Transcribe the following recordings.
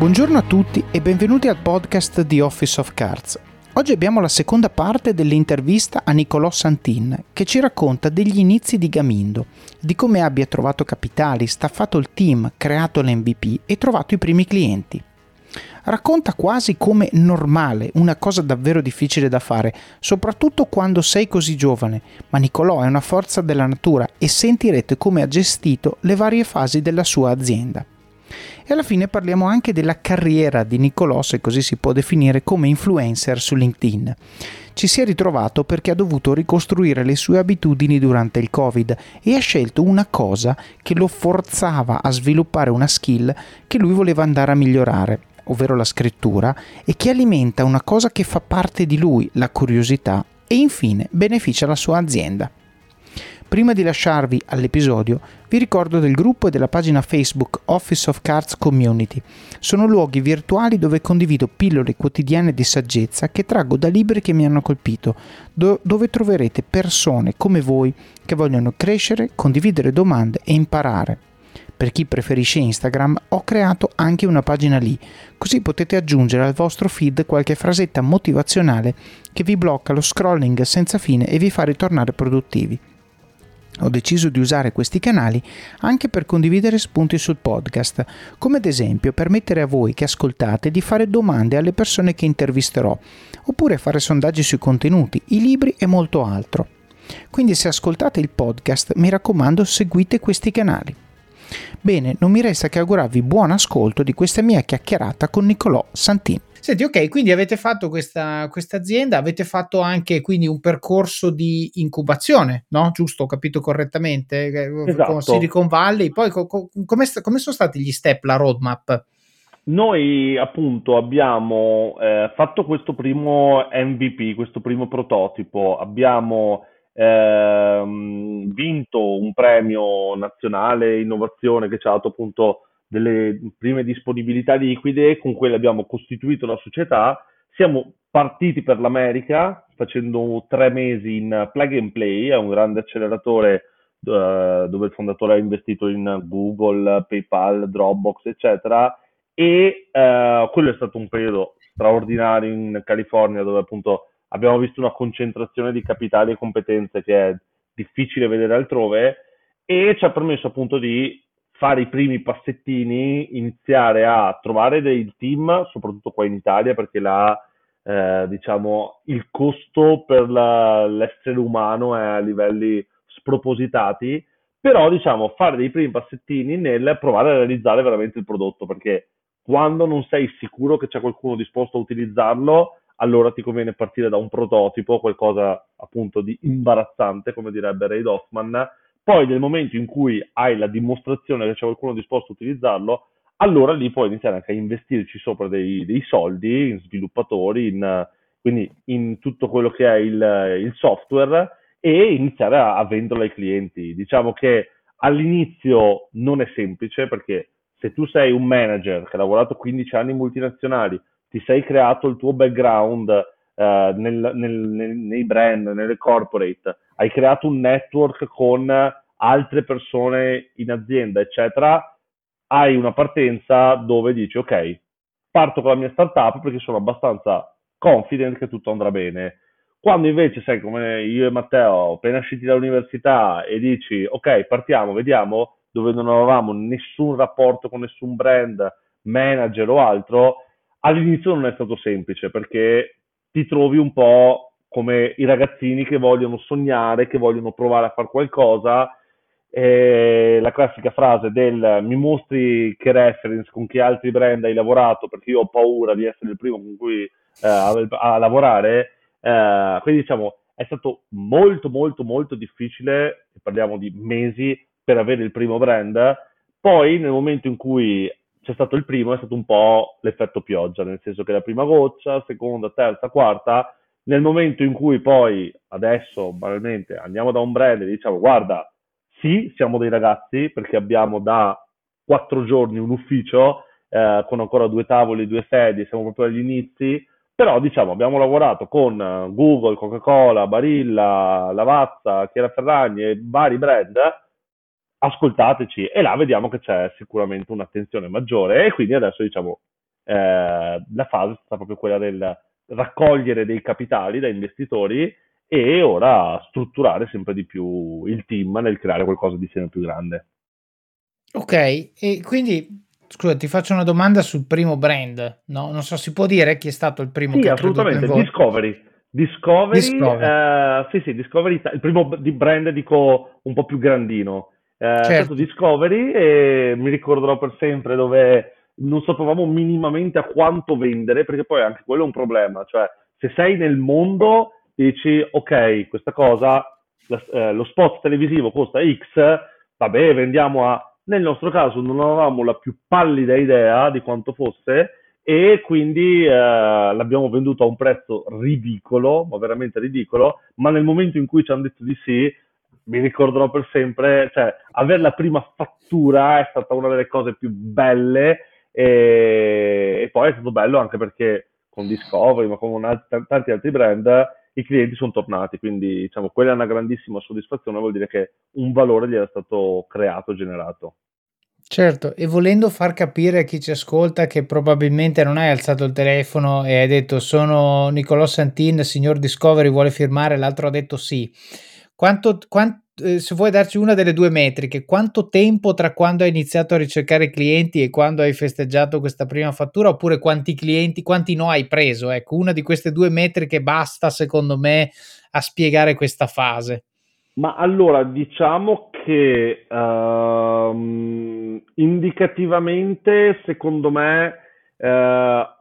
Buongiorno a tutti e benvenuti al podcast di Office of Cards. Oggi abbiamo la seconda parte dell'intervista a Nicolò Santin che ci racconta degli inizi di Gamindo, di come abbia trovato capitali, staffato il team, creato l'MVP e trovato i primi clienti. Racconta quasi come normale, una cosa davvero difficile da fare, soprattutto quando sei così giovane, ma Nicolò è una forza della natura e sentirete come ha gestito le varie fasi della sua azienda. E alla fine parliamo anche della carriera di Nicolò, se così si può definire, come influencer su LinkedIn. Ci si è ritrovato perché ha dovuto ricostruire le sue abitudini durante il Covid e ha scelto una cosa che lo forzava a sviluppare una skill che lui voleva andare a migliorare, ovvero la scrittura, e che alimenta una cosa che fa parte di lui, la curiosità, e infine beneficia la sua azienda. Prima di lasciarvi all'episodio, vi ricordo del gruppo e della pagina Facebook Office of Cards Community. Sono luoghi virtuali dove condivido pillole quotidiane di saggezza che traggo da libri che mi hanno colpito, do- dove troverete persone come voi che vogliono crescere, condividere domande e imparare. Per chi preferisce Instagram ho creato anche una pagina lì, così potete aggiungere al vostro feed qualche frasetta motivazionale che vi blocca lo scrolling senza fine e vi fa ritornare produttivi. Ho deciso di usare questi canali anche per condividere spunti sul podcast, come ad esempio permettere a voi che ascoltate di fare domande alle persone che intervisterò, oppure fare sondaggi sui contenuti, i libri e molto altro. Quindi se ascoltate il podcast mi raccomando seguite questi canali. Bene, non mi resta che augurarvi buon ascolto di questa mia chiacchierata con Nicolò Santin. Senti, ok, quindi avete fatto questa azienda, avete fatto anche quindi un percorso di incubazione, no? Giusto, ho capito correttamente? Esatto. Con Silicon Valley, poi co- co- come, come sono stati gli step, la roadmap? Noi appunto abbiamo eh, fatto questo primo MVP, questo primo prototipo, abbiamo ehm, vinto un premio nazionale innovazione che ci ha dato appunto delle prime disponibilità liquide, con quelle abbiamo costituito la società, siamo partiti per l'America facendo tre mesi in Plug and Play, è un grande acceleratore uh, dove il fondatore ha investito in Google, PayPal, Dropbox, eccetera, e uh, quello è stato un periodo straordinario in California dove appunto abbiamo visto una concentrazione di capitali e competenze che è difficile vedere altrove e ci ha permesso appunto di fare i primi passettini, iniziare a trovare dei team, soprattutto qua in Italia, perché là, eh, diciamo, il costo per la, l'essere umano è a livelli spropositati, però, diciamo, fare dei primi passettini nel provare a realizzare veramente il prodotto, perché quando non sei sicuro che c'è qualcuno disposto a utilizzarlo, allora ti conviene partire da un prototipo, qualcosa appunto di imbarazzante, come direbbe Ray Hoffman, poi nel momento in cui hai la dimostrazione che c'è qualcuno disposto a utilizzarlo, allora lì puoi iniziare anche a investirci sopra dei, dei soldi in sviluppatori, in, quindi in tutto quello che è il, il software e iniziare a, a venderlo ai clienti. Diciamo che all'inizio non è semplice perché se tu sei un manager che ha lavorato 15 anni in multinazionali, ti sei creato il tuo background eh, nel, nel, nel, nei brand, nelle corporate, hai creato un network con altre persone in azienda, eccetera, hai una partenza dove dici ok, parto con la mia startup perché sono abbastanza confident che tutto andrà bene. Quando invece sei come io e Matteo, appena usciti dall'università e dici ok, partiamo, vediamo, dove non avevamo nessun rapporto con nessun brand, manager o altro, all'inizio non è stato semplice perché ti trovi un po' come i ragazzini che vogliono sognare, che vogliono provare a fare qualcosa. Eh, la classica frase del mi mostri che reference con che altri brand hai lavorato perché io ho paura di essere il primo con cui eh, a, a, lavorare. Eh, quindi diciamo è stato molto molto molto difficile, parliamo di mesi, per avere il primo brand. Poi nel momento in cui c'è stato il primo è stato un po' l'effetto pioggia, nel senso che la prima goccia, seconda, terza, quarta, nel momento in cui poi adesso banalmente andiamo da un brand e diciamo guarda, sì, siamo dei ragazzi perché abbiamo da quattro giorni un ufficio eh, con ancora due tavoli, due sedie, siamo proprio agli inizi, però diciamo abbiamo lavorato con Google, Coca-Cola, Barilla, Lavazza, Chiara Ferragni e vari brand, ascoltateci e là vediamo che c'è sicuramente un'attenzione maggiore e quindi adesso diciamo eh, la fase è stata proprio quella del raccogliere dei capitali da investitori e ora strutturare sempre di più il team nel creare qualcosa di sempre più grande. Ok, e quindi scusa, ti faccio una domanda sul primo brand, no? Non so, si può dire chi è stato il primo sì, che assolutamente, Discovery. Discovery, Discovery. Eh, sì, sì, Discovery, il primo di brand dico un po' più grandino. Eh, certo. Discovery e mi ricorderò per sempre dove non sapevamo minimamente a quanto vendere, perché poi anche quello è un problema, cioè se sei nel mondo dici ok, questa cosa, la, eh, lo spot televisivo costa X, vabbè, vendiamo a... Nel nostro caso non avevamo la più pallida idea di quanto fosse e quindi eh, l'abbiamo venduto a un prezzo ridicolo, ma veramente ridicolo, ma nel momento in cui ci hanno detto di sì, mi ricorderò per sempre, cioè avere la prima fattura è stata una delle cose più belle e, e poi è stato bello anche perché con Discovery, ma con altri, tanti altri brand, i clienti sono tornati, quindi diciamo, quella è una grandissima soddisfazione, vuol dire che un valore gli era stato creato, generato. Certo, e volendo far capire a chi ci ascolta che probabilmente non hai alzato il telefono e hai detto sono Nicolò Santin, signor Discovery, vuole firmare, l'altro ha detto sì. Quanto, quanto, eh, se vuoi darci una delle due metriche, quanto tempo tra quando hai iniziato a ricercare clienti e quando hai festeggiato questa prima fattura, oppure quanti clienti, quanti no hai preso? Ecco, una di queste due metriche basta, secondo me, a spiegare questa fase. Ma allora diciamo che uh, indicativamente, secondo me, uh,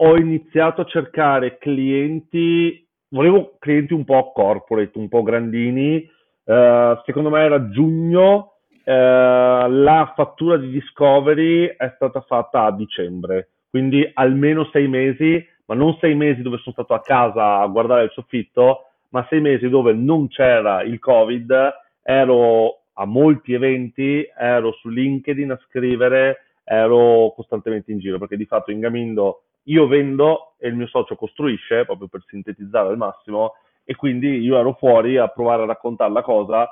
ho iniziato a cercare clienti, volevo clienti un po' corporate, un po' grandini, uh, secondo me era giugno, la fattura di Discovery è stata fatta a dicembre, quindi almeno sei mesi, ma non sei mesi dove sono stato a casa a guardare il soffitto, ma sei mesi dove non c'era il Covid, ero a molti eventi, ero su LinkedIn a scrivere, ero costantemente in giro, perché di fatto in Gamindo io vendo e il mio socio costruisce, proprio per sintetizzare al massimo, e quindi io ero fuori a provare a raccontare la cosa.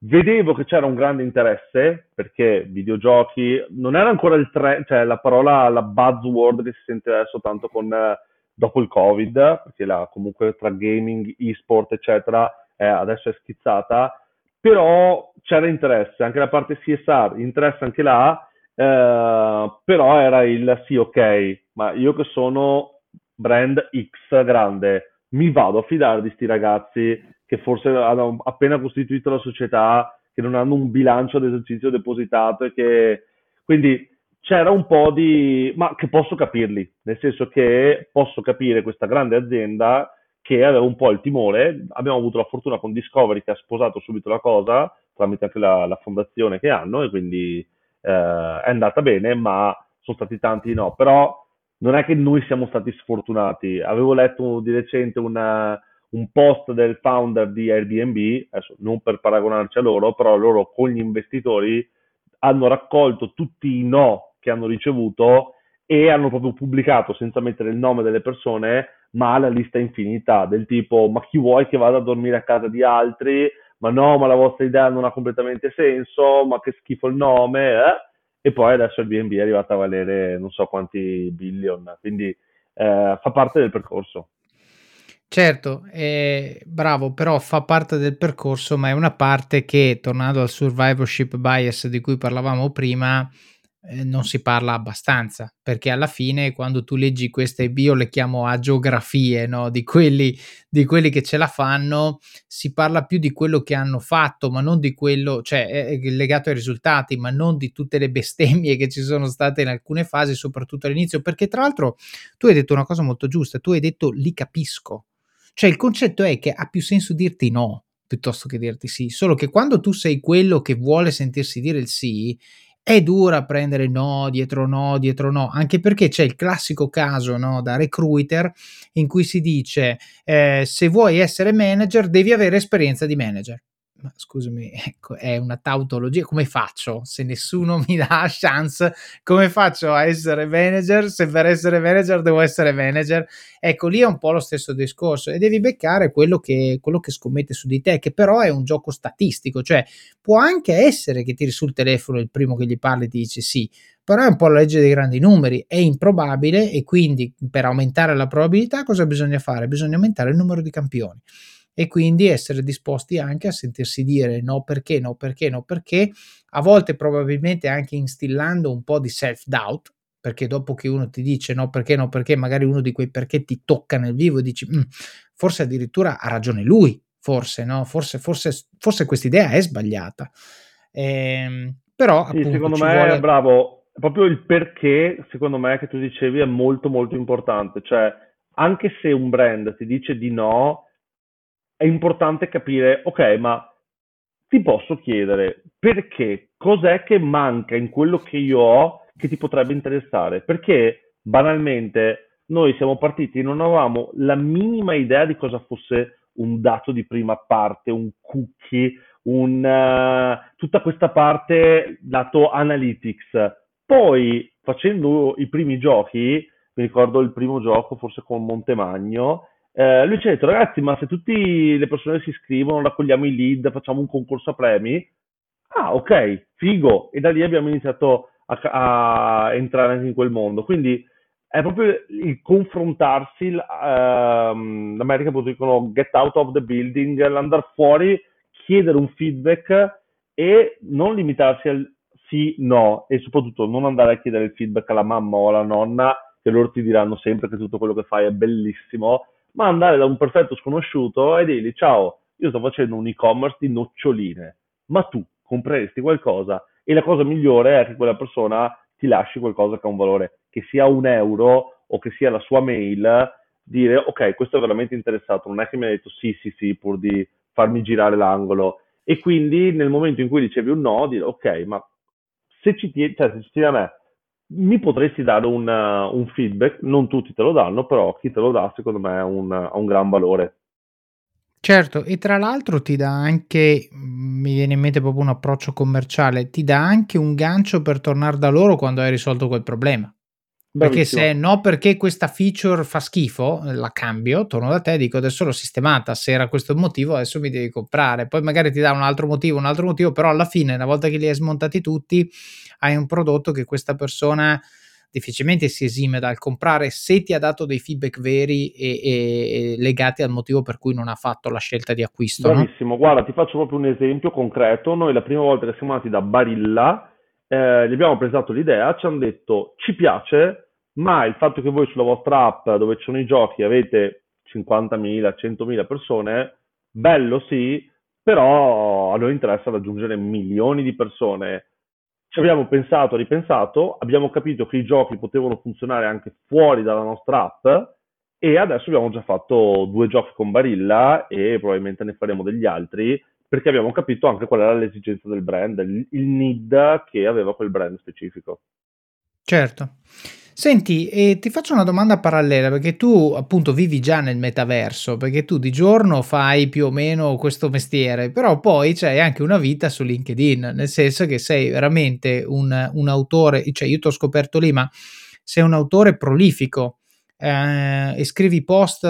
Vedevo che c'era un grande interesse, perché videogiochi non era ancora il trend, cioè la parola, la buzzword che si sente adesso tanto con dopo il Covid, perché la, comunque tra gaming, e-sport, eccetera, eh, adesso è schizzata, però c'era interesse, anche la parte CSR, interesse anche là, eh, però era il sì, ok, ma io che sono brand X grande, mi vado a fidare di sti ragazzi che forse hanno appena costituito la società, che non hanno un bilancio ad esercizio depositato e che quindi c'era un po' di... ma che posso capirli, nel senso che posso capire questa grande azienda che aveva un po' il timore, abbiamo avuto la fortuna con Discovery che ha sposato subito la cosa, tramite anche la, la fondazione che hanno, e quindi eh, è andata bene, ma sono stati tanti no, però non è che noi siamo stati sfortunati, avevo letto di recente una, un post del founder di Airbnb, adesso non per paragonarci a loro, però loro con gli investitori hanno raccolto tutti i no che hanno ricevuto e hanno proprio pubblicato senza mettere il nome delle persone, ma la lista infinita del tipo ma chi vuoi che vada a dormire a casa di altri? Ma no, ma la vostra idea non ha completamente senso, ma che schifo il nome, eh? E poi adesso il BNB è arrivato a valere non so quanti billion, quindi eh, fa parte del percorso. Certo, eh, bravo, però fa parte del percorso, ma è una parte che, tornando al survivorship bias di cui parlavamo prima, eh, non si parla abbastanza, perché alla fine quando tu leggi queste, io le chiamo agiografie, no? di, quelli, di quelli che ce la fanno, si parla più di quello che hanno fatto, ma non di quello, cioè legato ai risultati, ma non di tutte le bestemmie che ci sono state in alcune fasi, soprattutto all'inizio, perché tra l'altro tu hai detto una cosa molto giusta, tu hai detto li capisco, cioè il concetto è che ha più senso dirti no piuttosto che dirti sì, solo che quando tu sei quello che vuole sentirsi dire il sì, è dura prendere no dietro no dietro no, anche perché c'è il classico caso no, da recruiter in cui si dice eh, se vuoi essere manager devi avere esperienza di manager ma scusami, ecco, è una tautologia, come faccio? Se nessuno mi dà chance, come faccio a essere manager? Se per essere manager devo essere manager? Ecco, lì è un po' lo stesso discorso e devi beccare quello che, quello che scommette su di te, che però è un gioco statistico, cioè può anche essere che tiri sul telefono il primo che gli parli e ti dice sì, però è un po' la legge dei grandi numeri, è improbabile e quindi per aumentare la probabilità cosa bisogna fare? Bisogna aumentare il numero di campioni e quindi essere disposti anche a sentirsi dire no perché, no perché, no perché, a volte probabilmente anche instillando un po' di self-doubt, perché dopo che uno ti dice no perché, no perché, magari uno di quei perché ti tocca nel vivo e dici mm, forse addirittura ha ragione lui, forse, no? forse, forse, forse questa idea è sbagliata. Ehm, però sì, appunto, secondo me, vuole... bravo, proprio il perché, secondo me, che tu dicevi è molto molto importante, cioè anche se un brand ti dice di no, è importante capire, ok, ma ti posso chiedere perché, cos'è che manca in quello che io ho che ti potrebbe interessare? Perché banalmente noi siamo partiti e non avevamo la minima idea di cosa fosse un dato di prima parte, un cookie, un, uh, tutta questa parte lato analytics. Poi facendo i primi giochi, mi ricordo il primo gioco forse con Montemagno, eh, lui ci ha detto, ragazzi, ma se tutte le persone si iscrivono, raccogliamo i lead, facciamo un concorso a premi, ah, ok, figo. E da lì abbiamo iniziato a, a entrare anche in quel mondo. Quindi è proprio il confrontarsi, uh, l'America appunto dicono get out of the building, l'andare fuori, chiedere un feedback e non limitarsi al sì, no, e soprattutto non andare a chiedere il feedback alla mamma o alla nonna, che loro ti diranno sempre che tutto quello che fai è bellissimo, ma andare da un perfetto sconosciuto e dirgli ciao, io sto facendo un e-commerce di noccioline, ma tu compreresti qualcosa e la cosa migliore è che quella persona ti lasci qualcosa che ha un valore, che sia un euro o che sia la sua mail, dire ok, questo è veramente interessato, non è che mi ha detto sì, sì, sì, pur di farmi girare l'angolo. E quindi nel momento in cui ricevi un no, dire ok, ma se ci tieni, cioè se ci tieni a me, mi potresti dare un, uh, un, feedback, non tutti te lo danno, però chi te lo dà secondo me ha un, ha un gran valore. Certo, e tra l'altro ti dà anche, mi viene in mente proprio un approccio commerciale, ti dà anche un gancio per tornare da loro quando hai risolto quel problema. Perché se no, perché questa feature fa schifo, la cambio, torno da te e dico adesso l'ho sistemata, se era questo il motivo adesso mi devi comprare, poi magari ti dà un altro motivo, un altro motivo, però alla fine, una volta che li hai smontati tutti, hai un prodotto che questa persona difficilmente si esime dal comprare se ti ha dato dei feedback veri e, e, e legati al motivo per cui non ha fatto la scelta di acquisto. Bravissimo, no? guarda, ti faccio proprio un esempio concreto. Noi la prima volta che siamo andati da Barilla, eh, gli abbiamo presentato l'idea, ci hanno detto ci piace, ma il fatto che voi sulla vostra app dove ci sono i giochi avete 50.000, 100.000 persone, bello sì, però a noi interessa raggiungere milioni di persone ci abbiamo pensato, ripensato, abbiamo capito che i giochi potevano funzionare anche fuori dalla nostra app e adesso abbiamo già fatto due giochi con Barilla e probabilmente ne faremo degli altri perché abbiamo capito anche qual era l'esigenza del brand, il, need che aveva quel brand specifico. Certo. Senti, e ti faccio una domanda parallela perché tu appunto vivi già nel metaverso, perché tu di giorno fai più o meno questo mestiere, però poi c'hai anche una vita su LinkedIn, nel senso che sei veramente un, un autore, cioè io ti ho scoperto lì, ma sei un autore prolifico eh, e scrivi post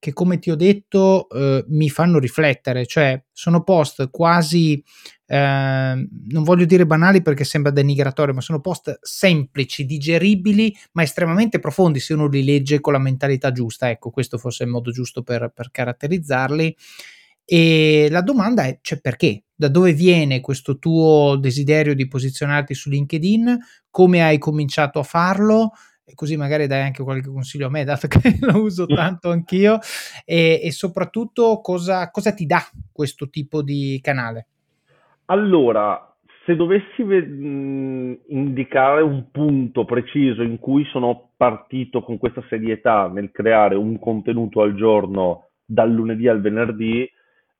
che come ti ho detto eh, mi fanno riflettere, cioè sono post quasi, eh, non voglio dire banali perché sembra denigratorio, ma sono post semplici, digeribili, ma estremamente profondi se uno li legge con la mentalità giusta. Ecco, questo forse è il modo giusto per, per caratterizzarli. E la domanda è, cioè perché? Da dove viene questo tuo desiderio di posizionarti su LinkedIn? Come hai cominciato a farlo? E così magari dai anche qualche consiglio a me, dato che lo uso tanto anch'io, e, e soprattutto cosa, cosa, ti dà questo tipo di canale? Allora, se dovessi ve- indicare un punto preciso in cui sono partito con questa serietà nel creare un contenuto al giorno dal lunedì al venerdì,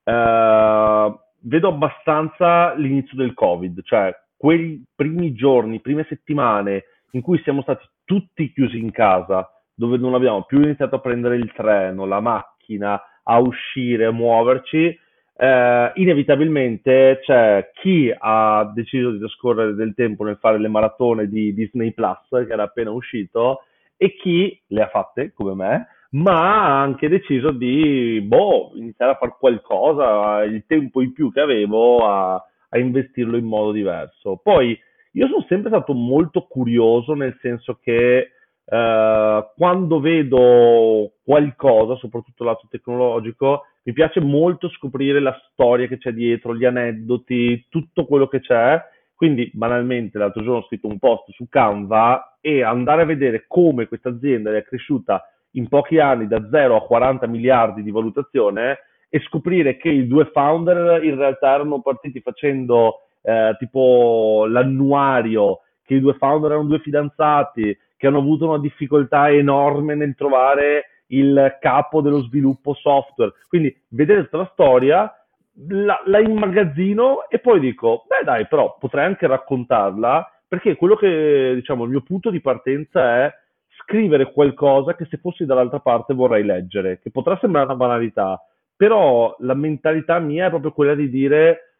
eh, vedo abbastanza l'inizio del Covid, cioè quei primi giorni, prime settimane in cui siamo stati tutti chiusi in casa, dove non abbiamo più iniziato a prendere il treno, la macchina, a uscire, a muoverci, eh, inevitabilmente c'è chi ha deciso di trascorrere del tempo nel fare le maratone di Disney Plus, che era appena uscito, e chi le ha fatte, come me, ma ha anche deciso di boh, iniziare a fare qualcosa, il tempo in più che avevo a, a investirlo in modo diverso. Poi io sono sempre stato molto curioso, nel senso che eh, quando vedo qualcosa, soprattutto lato tecnologico, mi piace molto scoprire la storia che c'è dietro, gli aneddoti, tutto quello che c'è. Quindi, banalmente, l'altro giorno ho scritto un post su Canva e andare a vedere come questa azienda è cresciuta in pochi anni da 0 a 40 miliardi di valutazione e scoprire che i due founder in realtà erano partiti facendo eh, tipo l'annuario, che i due founder erano due fidanzati, che hanno avuto una difficoltà enorme nel trovare il capo dello sviluppo software. Quindi vedere tutta la storia, la, la immagazzino e poi dico, beh dai, però potrei anche raccontarla perché quello che, diciamo, il mio punto di partenza è scrivere qualcosa che se fossi dall'altra parte vorrei leggere, che potrà sembrare una banalità, però la mentalità mia è proprio quella di dire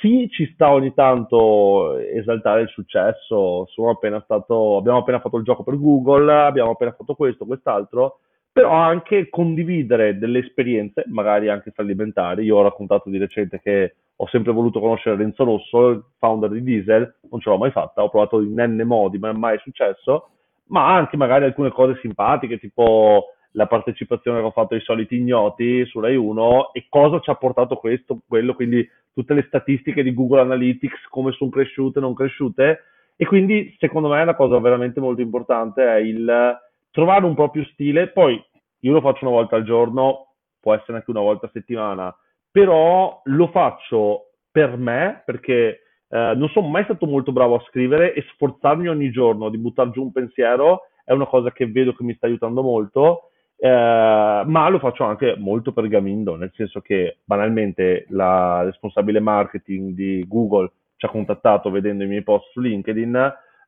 sì, ci sta ogni tanto esaltare il successo, appena stato, abbiamo appena fatto il gioco per Google, abbiamo appena fatto questo, quest'altro, però anche condividere delle esperienze, magari anche fallimentari. Io ho raccontato di recente che ho sempre voluto conoscere Renzo Rosso, il founder di Diesel, non ce l'ho mai fatta, ho provato in n modi, ma mai è successo, ma anche magari alcune cose simpatiche, tipo la partecipazione che ho fatto ai soliti ignoti su Rai 1 e cosa ci ha portato questo, quello, quindi tutte le statistiche di Google Analytics, come sono cresciute, non cresciute. E quindi secondo me la cosa veramente molto importante è il trovare un proprio stile. Poi io lo faccio una volta al giorno, può essere anche una volta a settimana, però lo faccio per me perché eh, non sono mai stato molto bravo a scrivere e sforzarmi ogni giorno di buttare giù un pensiero è una cosa che vedo che mi sta aiutando molto eh, ma lo faccio anche molto per Gamindo, nel senso che banalmente la responsabile marketing di Google ci ha contattato vedendo i miei post su LinkedIn.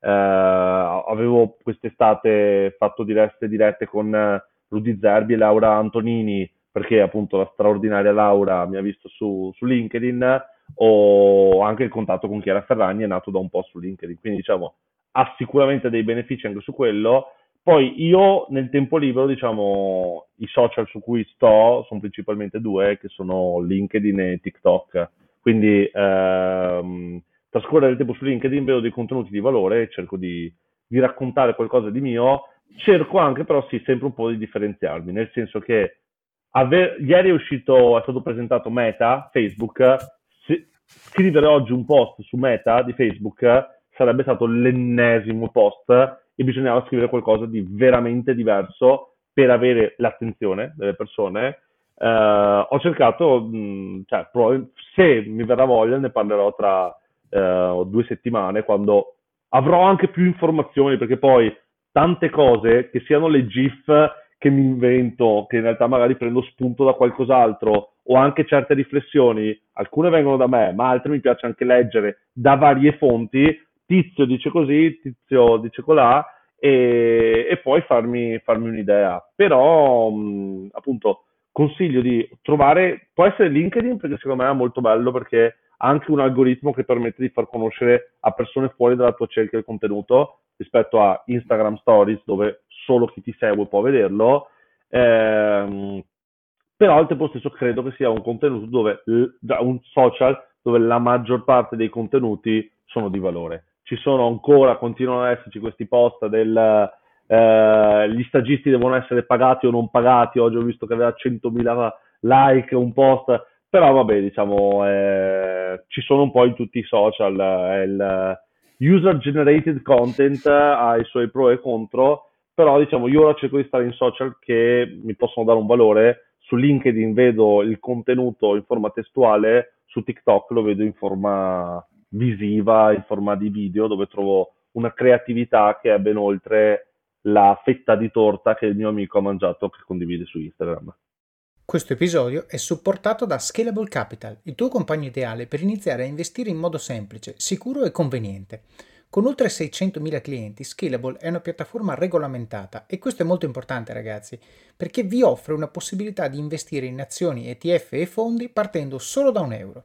Eh, avevo quest'estate fatto dirette dirette con Rudy Zerbi e Laura Antonini, perché appunto la straordinaria Laura mi ha visto su, su LinkedIn, o anche il contatto con Chiara Ferragni è nato da un post su LinkedIn. Quindi diciamo ha sicuramente dei benefici anche su quello poi io nel tempo libero, diciamo, i social su cui sto sono principalmente due, che sono LinkedIn e TikTok. Quindi ehm, trascorrere il tempo su LinkedIn vedo dei contenuti di valore cerco di, di raccontare qualcosa di mio. Cerco anche però sì, sempre un po' di differenziarmi, nel senso che aver, ieri è uscito, è stato presentato Meta, Facebook, se, scrivere oggi un post su Meta di Facebook sarebbe stato l'ennesimo post e bisognava scrivere qualcosa di veramente diverso per avere l'attenzione delle persone. Uh, ho cercato, mh, cioè, se mi verrà voglia, ne parlerò tra uh, due settimane quando avrò anche più informazioni, perché poi tante cose, che siano le GIF che mi invento, che in realtà magari prendo spunto da qualcos'altro, o anche certe riflessioni, alcune vengono da me, ma altre mi piace anche leggere da varie fonti, tizio dice così, tizio dice colà, e, e poi farmi, farmi, un'idea. Però, mh, appunto, consiglio di trovare, può essere LinkedIn perché secondo me è molto bello perché ha anche un algoritmo che permette di far conoscere a persone fuori dalla tua cerchia il contenuto rispetto a Instagram Stories dove solo chi ti segue può vederlo. Ehm, però al tempo stesso credo che sia un contenuto dove un social dove la maggior parte dei contenuti sono di valore. Ci sono ancora, continuano ad esserci questi post del eh, gli stagisti devono essere pagati o non pagati. Oggi ho visto che aveva 100.000 like un post, però vabbè, diciamo, eh, ci sono un po' in tutti i social. Eh, il user generated content ha i suoi pro e contro, però diciamo, io ora cerco di stare in social che mi possono dare un valore. Su LinkedIn vedo il contenuto in forma testuale, su TikTok lo vedo in forma visiva, in forma di video, dove trovo una creatività che è ben oltre la fetta di torta che il mio amico ha mangiato che condivide su Instagram. Questo episodio è supportato da Scalable Capital, il tuo compagno ideale per iniziare a investire in modo semplice, sicuro e conveniente. Con oltre 600.000 clienti, Scalable è una piattaforma regolamentata e questo è molto importante ragazzi, perché vi offre una possibilità di investire in azioni, ETF e fondi partendo solo da un euro.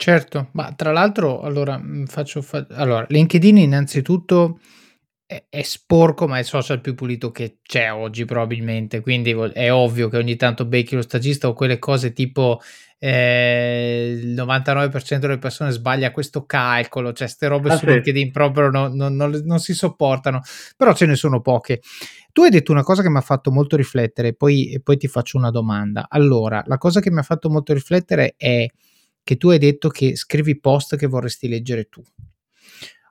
Certo, ma tra l'altro allora, mhmm, faccio fa allora LinkedIn innanzitutto è è sporco, ma è il social più pulito che c'è oggi probabilmente, quindi vol è ovvio che ogni tanto becchi lo stagista o quelle cose tipo, ehm, il 99% delle persone sbaglia questo calcolo, cioè 'ste robe Ah su sì. LinkedIn proprio no non non le non si sopportano, però ce ne sono poche. Tu hai detto una cosa che m'ha fatto molto riflettere, poi e poi ti faccio una domanda. Allora, la cosa che mi ha fatto molto riflettere è che tu hai detto che scrivi post che vorresti leggere tu.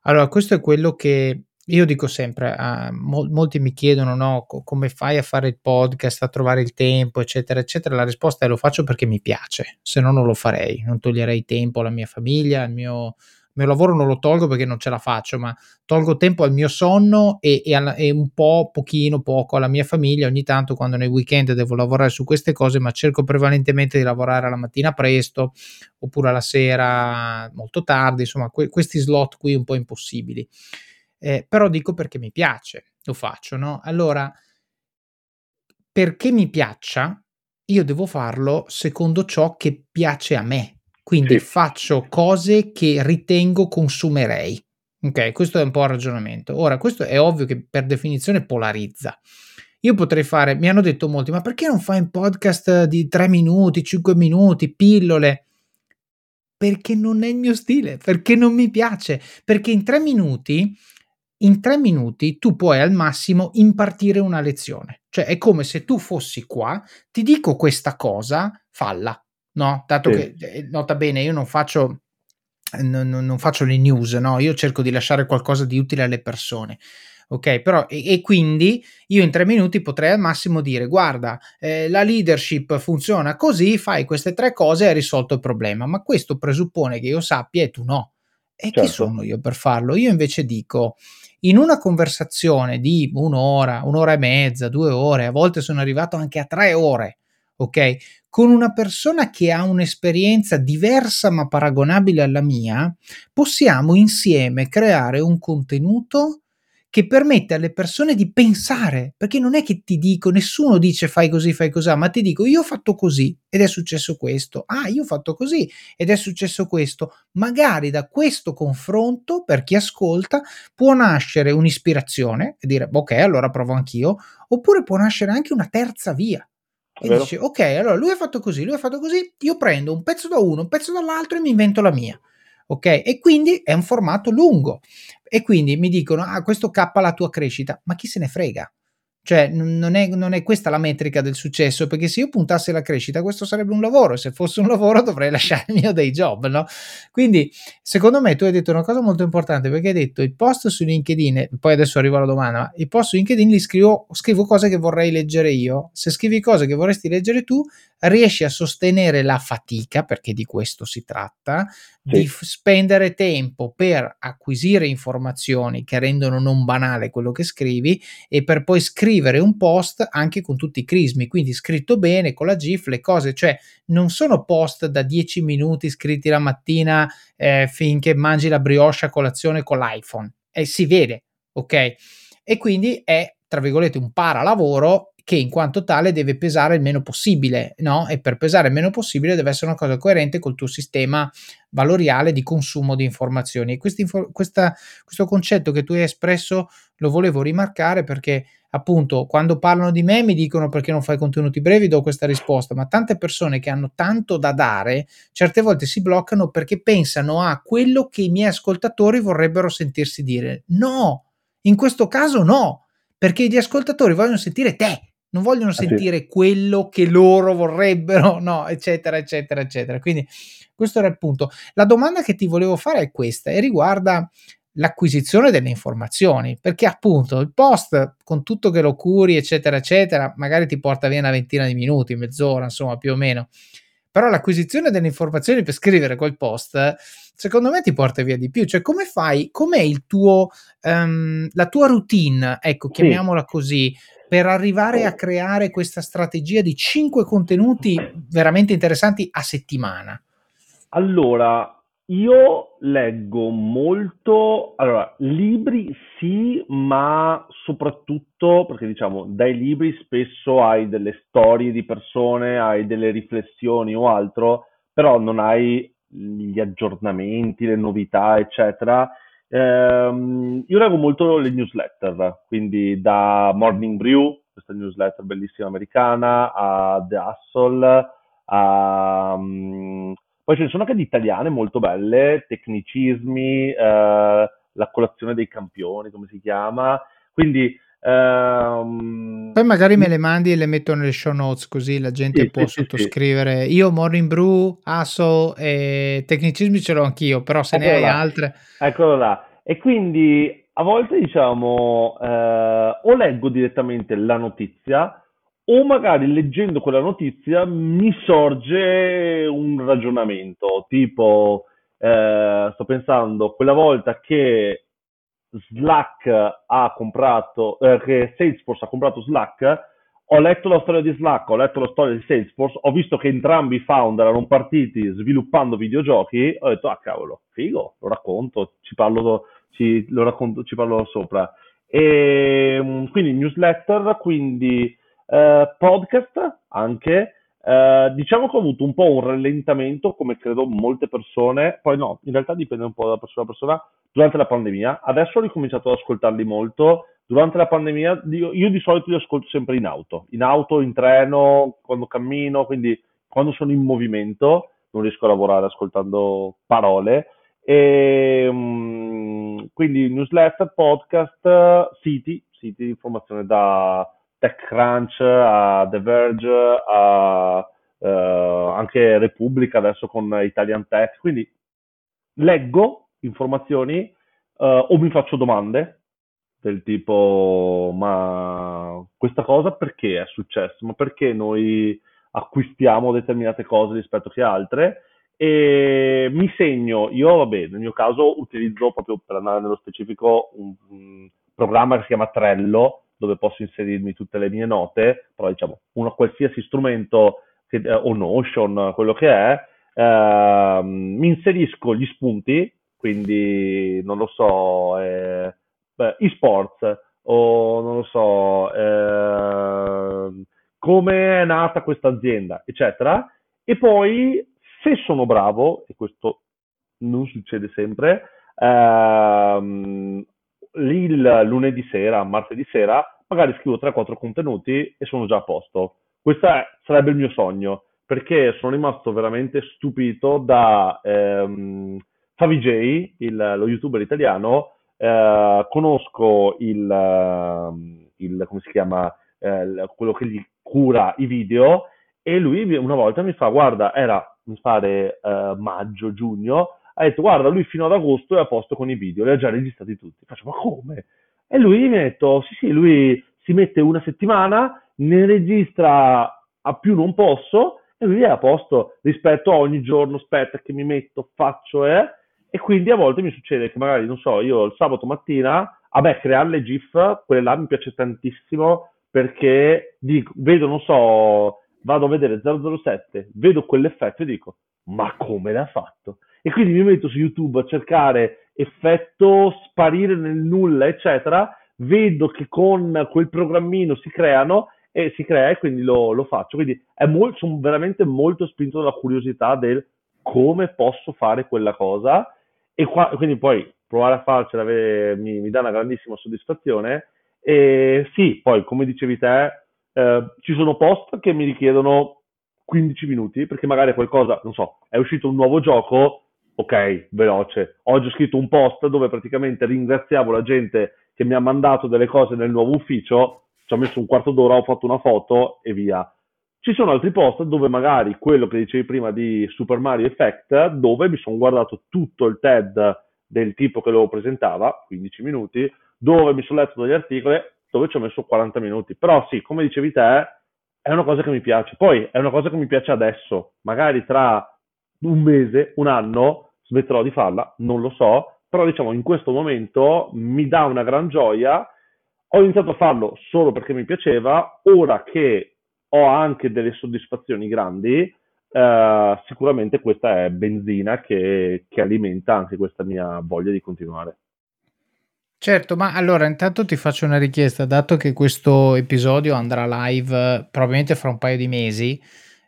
Allora, questo è quello che io dico sempre, a mol molti mi chiedono, no, co come fai a fare il podcast, a trovare il tempo, eccetera, eccetera. La risposta è: lo faccio perché mi piace, se no non lo farei. Non toglierei tempo alla mia famiglia, al mio mio lavoro non lo tolgo perché non ce la faccio, ma tolgo tempo al mio sonno e e alla e un po', pochino, poco alla mia famiglia. Ogni tanto quando nei weekend devo lavorare su queste cose, ma cerco prevalentemente di lavorare alla mattina presto, oppure alla sera molto tardi, insomma que questi slot qui un po' impossibili. Ehm, però dico perché mi piace, lo faccio, no, allora perché mi piaccia, io devo farlo secondo ciò che piace a me. Quindi Sì. faccio cose che ritengo consumerei. Okay, questo è un po' il ragionamento. Ora, questo è ovvio che per definizione polarizza. Io potrei fare mi hanno detto molti: "Ma perché non fai un podcast di 3 minuti, 5 minuti, pillole?" Perché non è il mio stile, perché non mi piace, perché in 3 minuti in 3 minuti tu puoi al massimo impartire una lezione. Cioè è come se tu fossi qua, ti dico questa cosa, falla, no, dato Sì. che ehm, nota bene io non faccio non non faccio le news, no, io cerco di lasciare qualcosa di utile alle persone, okay, però e e quindi io in 3 minuti potrei al massimo dire: "Guarda, ehm, la leadership funziona così, fai queste 3 cose e hai risolto il problema." Ma questo presuppone che io sappia e tu no. E chi Certo. sono io per farlo? Io invece dico: in una conversazione di 1 ora, 1 ora e mezza, 2 ore, a volte sono arrivato anche a 3 ore, okay, con una persona che ha un'esperienza diversa ma paragonabile alla mia, possiamo insieme creare un contenuto che permette alle persone di pensare, perché non è che ti dico nessuno dice: "Fai così, fai cosà", ma ti dico: "Io ho fatto così ed è successo questo. Ah, io ho fatto così ed è successo questo." Magari da questo confronto, per chi ascolta, può nascere un'ispirazione e dire: "Okay, allora provo anch'io." Oppure può nascere anche una terza via. E vero. dici: "Okay, allora lui ha fatto così, lui ha fatto così, io prendo un pezzo da uno, un pezzo dall'altro e mi invento la mia." Okay, e quindi è un formato lungo. E quindi mi dicono: "Ah, questo cappa la tua crescita." Ma chi se ne frega? Cioè non è non è questa la metrica del successo, perché se io puntassi alla crescita questo sarebbe un lavoro e se fosse un lavoro dovrei lasciare il mio day job, no, quindi secondo me tu hai detto una cosa molto importante, perché hai detto: "I post su LinkedIn" poi adesso arrivo alla domanda, ma "i post su LinkedIn li scrivo scrivo cose che vorrei leggere io." Se scrivi cose che vorresti leggere tu, riesci a sostenere la fatica, perché di questo si tratta, di Sì. f spendere tempo per acquisire informazioni che rendono non banale quello che scrivi e per poi scrivere un post anche con tutti i crismi, quindi scritto bene, con la GIF, le cose, cioè non sono post da 10 minuti scritti la mattina, ehm, finché mangi la brioche a colazione con l'iPhone. E si vede, okay, e quindi è, tra virgolette, "un paralavoro" che in quanto tale deve pesare il meno possibile, no, e per pesare il meno possibile deve essere una cosa coerente col tuo sistema valoriale di consumo di informazioni. E questo concetto che tu hai espresso lo volevo rimarcare perché, appunto, quando parlano di me mi dicono: "Perché non fai contenuti brevi?" Do questa risposta, ma tante persone che hanno tanto da dare, certe volte si bloccano perché pensano a quello che i miei ascoltatori vorrebbero sentirsi dire. No! In questo caso no, perché gli ascoltatori vogliono sentire te, non vogliono Ah sì. sentire quello che loro vorrebbero, no, eccetera, eccetera, eccetera. Quindi questo era il punto. La domanda che ti volevo fare è questa e riguarda l'acquisizione delle informazioni, perché appunto il post con tutto che lo curi, eccetera, eccetera, magari ti porta via una ventina di minuti, mezz'ora, insomma, più o meno. Però l'acquisizione delle informazioni per scrivere quel post, secondo me ti porta via di più. Cioè, come fai? Com'è il tuo, um, la tua routine, ecco, chiamiamola sì. così, per arrivare a creare questa strategia di cinque contenuti veramente interessanti a settimana? Allora, io leggo molto, allora, libri sì, ma soprattutto perché diciamo, dai libri spesso hai delle storie di persone, hai delle riflessioni o altro, però non hai gli aggiornamenti, le novità, eccetera. Ehm, io leggo molto le newsletter, quindi da Morning Brew, questa newsletter bellissima americana, a The Hustle, a... Um, poi ce ne sono anche di italiane molto belle, tecnicismi, eh, la colazione dei campioni, come si chiama. Quindi Um, Poi magari me le mandi e le metto nelle show notes così la gente sì, può sì, sottoscrivere. Sì, Io Morning Brew, Asso e tecnicismi ce l'ho anch'io, però se Eccolo ne hai là. altre. Eccolo là. E quindi a volte diciamo eh, o leggo direttamente la notizia o magari leggendo quella notizia mi sorge un ragionamento, tipo eh, sto pensando quella volta che Slack ha comprato, eh, che Salesforce ha comprato Slack, ho letto la storia di Slack, ho letto la storia di Salesforce, ho visto che entrambi i founder erano partiti sviluppando videogiochi, ho detto, ah cavolo, figo, lo racconto, ci parlo, ci, racconto, ci parlo sopra. E, mm, quindi newsletter, quindi eh, podcast anche, eh, diciamo che ho avuto un po' un rallentamento, come credo molte persone, poi no, in realtà dipende un po' da persona a persona, durante la pandemia. Adesso ho ricominciato ad ascoltarli molto. Durante la pandemia io, io, di solito li ascolto sempre in auto, in auto, in treno, quando cammino, quindi quando sono in movimento non riesco a lavorare ascoltando parole. E, um, quindi newsletter, podcast, siti, siti di informazione da TechCrunch a The Verge a uh, anche Repubblica adesso con Italian Tech. Quindi leggo informazioni uh, o mi faccio domande del tipo ma questa cosa perché è successo? Ma perché noi acquistiamo determinate cose rispetto che altre? E mi segno, io vabbè, nel mio caso utilizzo proprio per andare nello specifico un, un programma che si chiama Trello, dove posso inserirmi tutte le mie note, però diciamo, un qualsiasi strumento che, eh, o Notion, quello che è, eh, mi inserisco gli spunti quindi non lo so, eh, esports o non lo so, eh, come è nata questa azienda, eccetera. E poi, se sono bravo, e questo non succede sempre, ehm, il lunedì sera, martedì sera, magari scrivo 3-4 contenuti e sono già a posto. Questo è, sarebbe il mio sogno, perché sono rimasto veramente stupito da... Ehm, Favij, il, lo youtuber italiano, eh, conosco il, ehm, il, come si chiama, eh, quello che gli cura i video e lui una volta mi fa, guarda, era mi pare eh, maggio, giugno, ha detto, guarda, lui fino ad agosto è a posto con i video, li ha già registrati tutti. Faccio, ma come? E lui mi ha detto, sì, sì, lui si mette una settimana, ne registra a più non posso, e lui è a posto rispetto a ogni giorno, aspetta che mi metto, faccio, eh, e quindi a volte mi succede che magari, non so, io il sabato mattina, me creare le GIF, quelle là mi piace tantissimo perché dico, vedo, non so, vado a vedere 007, vedo quell'effetto e dico, ma come l'ha fatto? E quindi mi metto su YouTube a cercare effetto sparire nel nulla, eccetera, vedo che con quel programmino si creano e si crea e quindi lo, lo faccio. Quindi molto, sono veramente molto spinto dalla curiosità del come posso fare quella cosa e qua, quindi poi provare a farcela mi, mi dà una grandissima soddisfazione. E sì, poi come dicevi te, eh, ci sono post che mi richiedono 15 minuti perché magari qualcosa, non so, è uscito un nuovo gioco, ok, veloce. Oggi ho scritto un post dove praticamente ringraziavo la gente che mi ha mandato delle cose nel nuovo ufficio, ci ho messo un quarto d'ora, ho fatto una foto e via. Ci sono altri post dove magari quello che dicevi prima di Super Mario Effect, dove mi sono guardato tutto il TED del tipo che lo presentava, 15 minuti, dove mi sono letto degli articoli, dove ci ho messo 40 minuti. Però sì, come dicevi te, è una cosa che mi piace. Poi è una cosa che mi piace adesso. Magari tra un mese, un anno, smetterò di farla, non lo so, però diciamo in questo momento mi dà una gran gioia. Ho iniziato a farlo solo perché mi piaceva, ora che ho anche delle soddisfazioni grandi, eh, sicuramente questa è benzina che, che alimenta anche questa mia voglia di continuare. Certo, ma allora intanto ti faccio una richiesta, dato che questo episodio andrà live probabilmente fra un paio di mesi,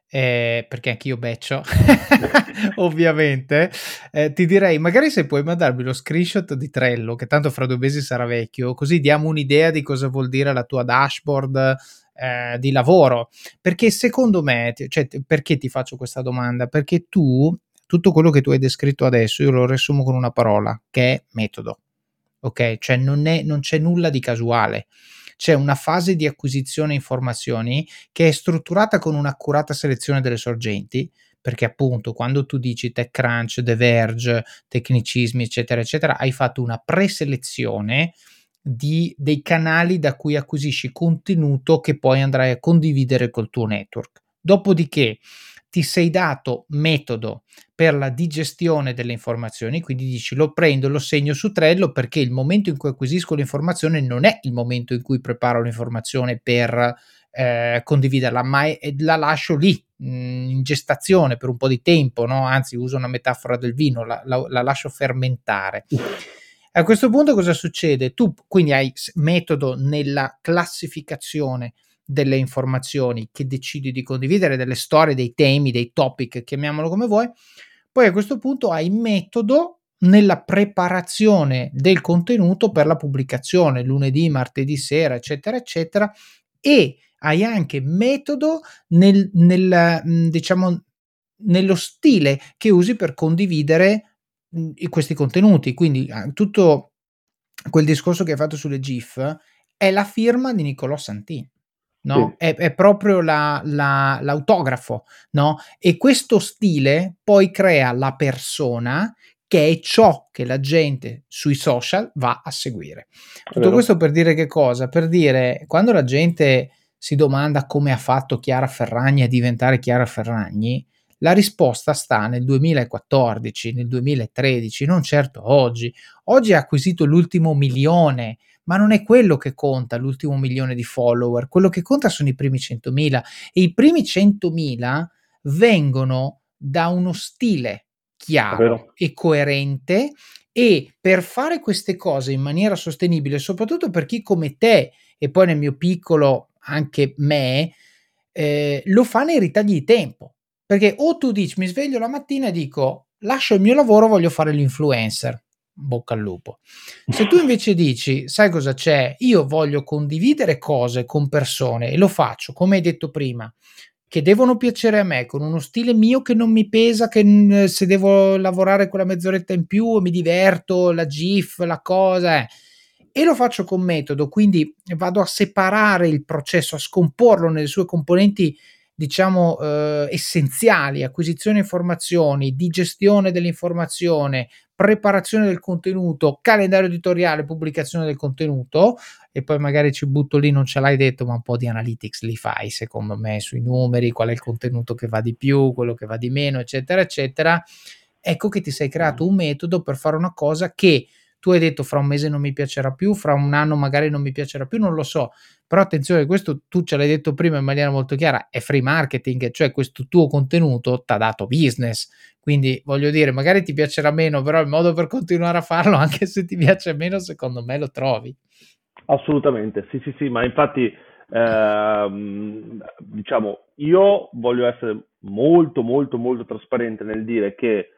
eh, perché anch'io beccio, ovviamente, eh, ti direi magari se puoi mandarmi lo screenshot di Trello, che tanto fra due mesi sarà vecchio, così diamo un'idea di cosa vuol dire la tua dashboard eh, di lavoro. Perché secondo me, cioè, perché ti faccio questa domanda? Perché tu, tutto quello che tu hai descritto adesso, io lo riassumo con una parola, che è metodo. Ok? Cioè non, è, non c'è nulla di casuale c'è una fase di acquisizione informazioni che è strutturata con un'accurata selezione delle sorgenti, perché appunto quando tu dici TechCrunch, The Verge, tecnicismi, eccetera, eccetera, hai fatto una preselezione di, dei canali da cui acquisisci contenuto che poi andrai a condividere col tuo network. Dopodiché ti sei dato metodo per la digestione delle informazioni, quindi dici lo prendo, lo segno su Trello perché il momento in cui acquisisco l'informazione non è il momento in cui preparo l'informazione per eh, condividerla, ma è, la lascio lì mh, mm, in gestazione per un po' di tempo, no? anzi uso una metafora del vino, la, la, la lascio fermentare. A questo punto cosa succede? Tu quindi hai metodo nella classificazione delle informazioni che decidi di condividere, delle storie, dei temi, dei topic, chiamiamolo come vuoi. Poi a questo punto hai metodo nella preparazione del contenuto per la pubblicazione lunedì, martedì sera, eccetera, eccetera, e hai anche metodo nel, nel mm, diciamo nello stile che usi per condividere mm, questi contenuti. Quindi ah, tutto quel discorso che hai fatto sulle GIF è la firma di Niccolò Santin no? Sì. È, è, proprio la, la, l'autografo, no? E questo stile poi crea la persona che è ciò che la gente sui social va a seguire. Tutto questo per dire che cosa? Per dire quando la gente si domanda come ha fatto Chiara Ferragni a diventare Chiara Ferragni, la risposta sta nel 2014, nel 2013, non certo oggi. Oggi ha acquisito l'ultimo milione ma non è quello che conta l'ultimo milione di follower, quello che conta sono i primi 100.000 e i primi 100.000 vengono da uno stile chiaro e coerente e per fare queste cose in maniera sostenibile, soprattutto per chi come te e poi nel mio piccolo anche me, eh, lo fa nei ritagli di tempo. Perché o tu dici mi sveglio la mattina e dico lascio il mio lavoro, voglio fare l'influencer bocca al lupo. Se tu invece dici, sai cosa c'è? Io voglio condividere cose con persone e lo faccio, come hai detto prima, che devono piacere a me, con uno stile mio che non mi pesa, che se devo lavorare quella mezz'oretta in più mi diverto, la GIF, la cosa, eh. e lo faccio con metodo, quindi vado a separare il processo, a scomporlo nelle sue componenti diciamo eh, essenziali, acquisizione informazioni, digestione dell'informazione, preparazione del contenuto, calendario editoriale, pubblicazione del contenuto e poi magari ci butto lì, non ce l'hai detto, ma un po' di analytics li fai secondo me sui numeri, qual è il contenuto che va di più, quello che va di meno, eccetera, eccetera. Ecco che ti sei creato un metodo per fare una cosa che tu hai detto fra un mese non mi piacerà più, fra un anno magari non mi piacerà più, non lo so, però attenzione, questo tu ce l'hai detto prima in maniera molto chiara, è free marketing, cioè questo tuo contenuto ti ha dato business, quindi voglio dire, magari ti piacerà meno, però il modo per continuare a farlo, anche se ti piace meno, secondo me lo trovi. Assolutamente, sì, sì, sì, ma infatti, ehm, diciamo, io voglio essere molto, molto, molto trasparente nel dire che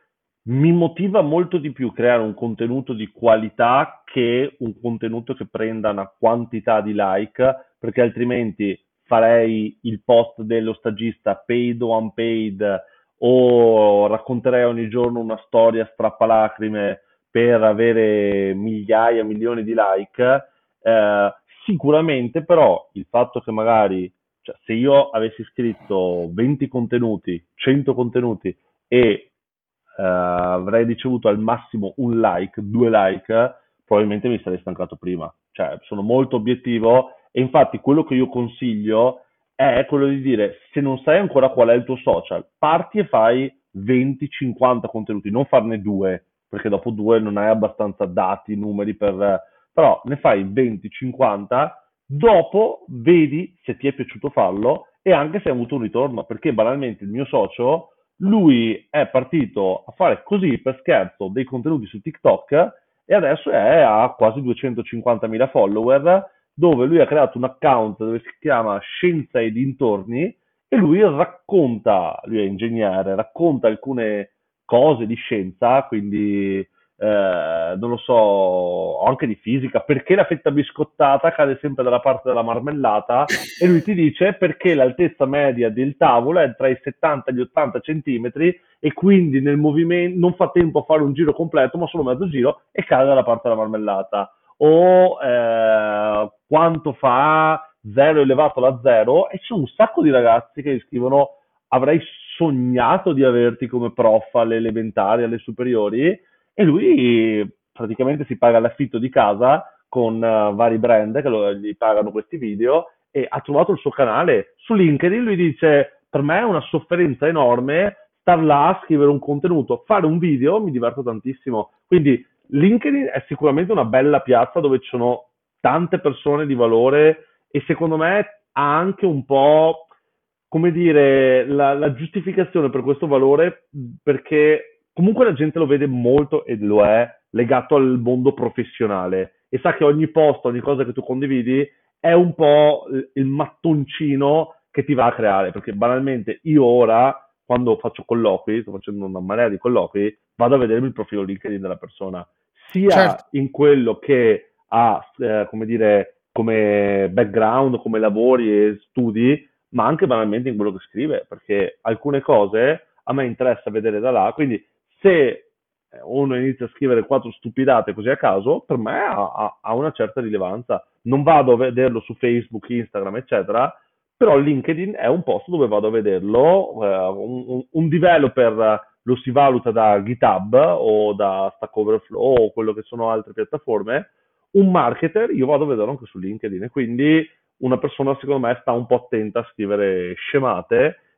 mi motiva molto di più creare un contenuto di qualità che un contenuto che prenda una quantità di like, perché altrimenti farei il post dello stagista paid o unpaid o racconterei ogni giorno una storia strappalacrime per avere migliaia, milioni di like. Eh, sicuramente però il fatto che magari cioè, se io avessi scritto 20 contenuti, 100 contenuti e eh, avrei ricevuto al massimo un like, due like, probabilmente mi sarei stancato prima. Cioè, sono molto obiettivo e infatti quello che io consiglio è quello di dire se non sai ancora qual è il tuo social, parti e fai 20-50 contenuti, non farne due, perché dopo due non hai abbastanza dati, numeri per... però ne fai 20-50, dopo vedi se ti è piaciuto farlo e anche se hai avuto un ritorno, perché banalmente il mio socio, lui è partito a fare così per scherzo dei contenuti su TikTok e adesso è a quasi 250.000 follower dove lui ha creato un account dove si chiama Scienza e dintorni e lui racconta, lui è ingegnere, racconta alcune cose di scienza, quindi eh, non lo so, anche di fisica, perché la fetta biscottata cade sempre dalla parte della marmellata? E lui ti dice perché l'altezza media del tavolo è tra i 70 e gli 80 centimetri e quindi nel movimento non fa tempo a fare un giro completo ma solo mezzo giro e cade dalla parte della marmellata. O eh, quanto fa 0 elevato alla 0 e c'è un sacco di ragazzi che scrivono avrei sognato di averti come prof alle elementari, alle superiori e lui praticamente si paga l'affitto di casa con uh, vari brand che lo, gli pagano questi video e ha trovato il suo canale su LinkedIn. Lui dice per me è una sofferenza enorme star là a scrivere un contenuto fare un video mi diverto tantissimo. Quindi LinkedIn è sicuramente una bella piazza dove ci sono tante persone di valore e secondo me ha anche un po', come dire, la, la giustificazione per questo valore perché comunque la gente lo vede molto e lo è legato al mondo professionale e sa che ogni post, ogni cosa che tu condividi è un po' il mattoncino che ti va a creare perché banalmente io ora quando faccio colloqui, sto facendo una marea di colloqui, vado a vedermi il profilo LinkedIn della persona, sia certo. in quello che ha, eh, come dire, come background, come lavori e studi, ma anche banalmente in quello che scrive, perché alcune cose a me interessa vedere da là, quindi se uno inizia a scrivere quattro stupidate così a caso, per me ha, ha una certa rilevanza. Non vado a vederlo su Facebook, Instagram, eccetera, però LinkedIn è un posto dove vado a vederlo, eh, un, un, developer lo si valuta da GitHub o da Stack Overflow o quello che sono altre piattaforme, un marketer io vado a vederlo anche su LinkedIn e quindi una persona secondo me sta un po' attenta a scrivere scemate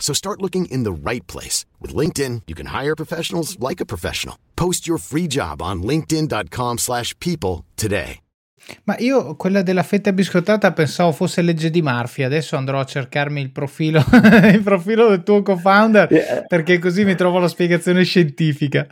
So start looking in the right place. With LinkedIn, you can hire professionals like a professional. Post your free job on linkedin.com slash people today. Ma io quella della fetta biscottata pensavo fosse legge di Murphy, adesso andrò a cercarmi il profilo, il profilo del tuo co-founder yeah. perché così mi trovo la spiegazione scientifica.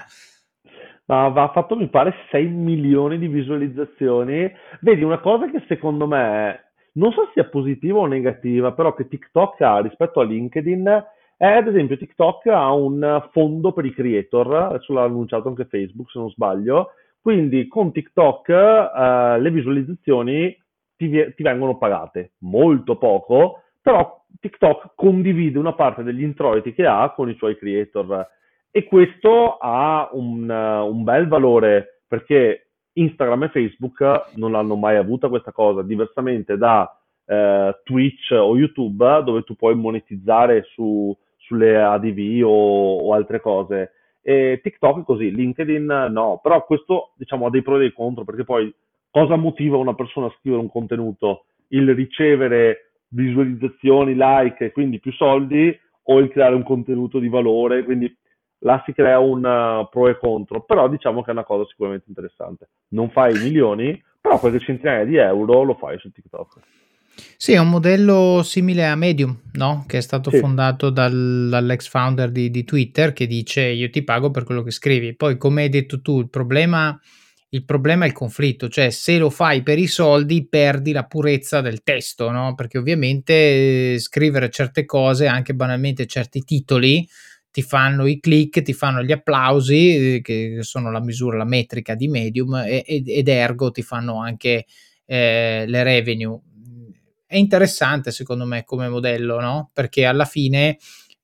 Ma va fatto mi pare 6 milioni di visualizzazioni. Vedi, una cosa che secondo me non so se sia positiva o negativa, però che TikTok ha rispetto a LinkedIn è ad esempio TikTok ha un fondo per i creator, adesso l'ha annunciato anche Facebook se non sbaglio, quindi con TikTok eh, le visualizzazioni ti, ti, vengono pagate. Molto poco, però TikTok condivide una parte degli introiti che ha con i suoi creator. E questo ha un, un bel valore perché Instagram e Facebook non hanno mai avuto questa cosa, diversamente da eh, Twitch o YouTube dove tu puoi monetizzare su, sulle ADV o, o altre cose e TikTok è così, LinkedIn no, però questo diciamo ha dei pro e dei contro perché poi cosa motiva una persona a scrivere un contenuto? Il ricevere visualizzazioni, like e quindi più soldi o il creare un contenuto di valore, quindi là si crea un uh, pro e contro, però diciamo che è una cosa sicuramente interessante. Non fai milioni, però qualche centinaia di euro lo fai su TikTok. Sì, è un modello simile a Medium, no? Che è stato sì. fondato dal, dall'ex founder di, di, Twitter che dice io ti pago per quello che scrivi. Poi, come hai detto tu, il problema, il problema è il conflitto, cioè se lo fai per i soldi perdi la purezza del testo, no? Perché ovviamente eh, scrivere certe cose, anche banalmente certi titoli, ti fanno i click, ti fanno gli applausi, eh, che sono la misura, la metrica di Medium, ed ergo ti fanno anche eh, le revenue. È interessante secondo me come modello, no? Perché alla fine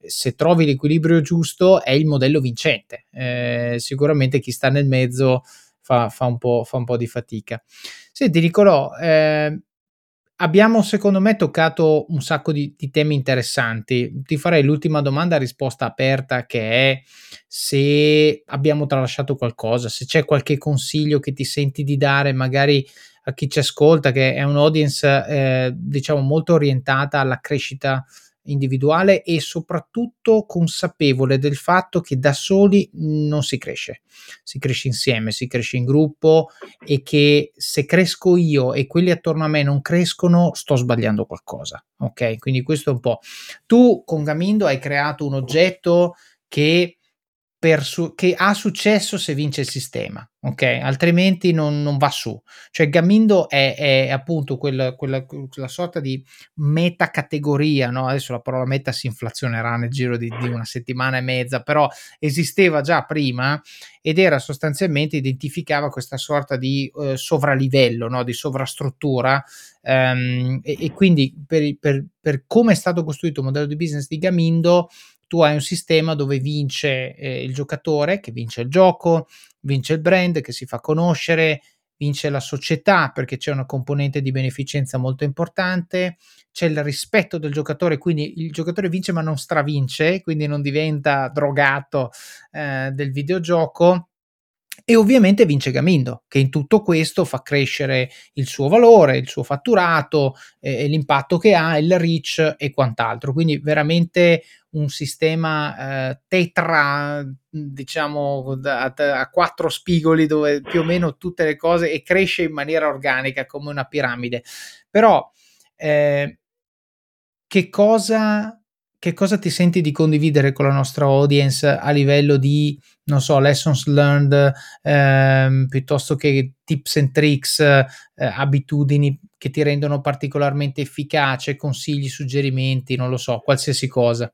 se trovi l'equilibrio giusto è il modello vincente. Eh, sicuramente chi sta nel mezzo fa, fa, un, po', fa un po' di fatica. Senti Nicolò, eh, abbiamo secondo me toccato un sacco di, di, temi interessanti. Ti farei l'ultima domanda a risposta aperta che è se abbiamo tralasciato qualcosa, se c'è qualche consiglio che ti senti di dare magari a chi ci ascolta, che è un'audience eh, diciamo molto orientata alla crescita individuale e soprattutto consapevole del fatto che da soli non si cresce, si cresce insieme, si cresce in gruppo e che se cresco io e quelli attorno a me non crescono, sto sbagliando qualcosa. Ok, quindi questo è un po'. Tu con Gamindo hai creato un oggetto che su- che ha successo se vince il sistema, ok? Altrimenti non, non va su. Cioè Gamindo è, è appunto quella, quella, quella, sorta di metacategoria, no? Adesso la parola meta si inflazionerà nel giro di, di, una settimana e mezza, però esisteva già prima ed era sostanzialmente, identificava questa sorta di eh, sovralivello, no? Di sovrastruttura um, e, e, quindi per, per, per come è stato costruito il modello di business di Gamindo tu hai un sistema dove vince eh, il giocatore, che vince il gioco, vince il brand, che si fa conoscere, vince la società perché c'è una componente di beneficenza molto importante, c'è il rispetto del giocatore, quindi il giocatore vince ma non stravince, quindi non diventa drogato eh, del videogioco e ovviamente vince Gamindo, che in tutto questo fa crescere il suo valore, il suo fatturato, eh, l'impatto che ha, il reach e quant'altro. Quindi veramente un sistema eh, tetra, diciamo, a, a quattro spigoli dove più o meno tutte le cose e cresce in maniera organica come una piramide. Però eh, che cosa che cosa ti senti di condividere con la nostra audience a livello di, non so, lessons learned, ehm, piuttosto che tips and tricks, eh, abitudini che ti rendono particolarmente efficace, consigli, suggerimenti, non lo so, qualsiasi cosa.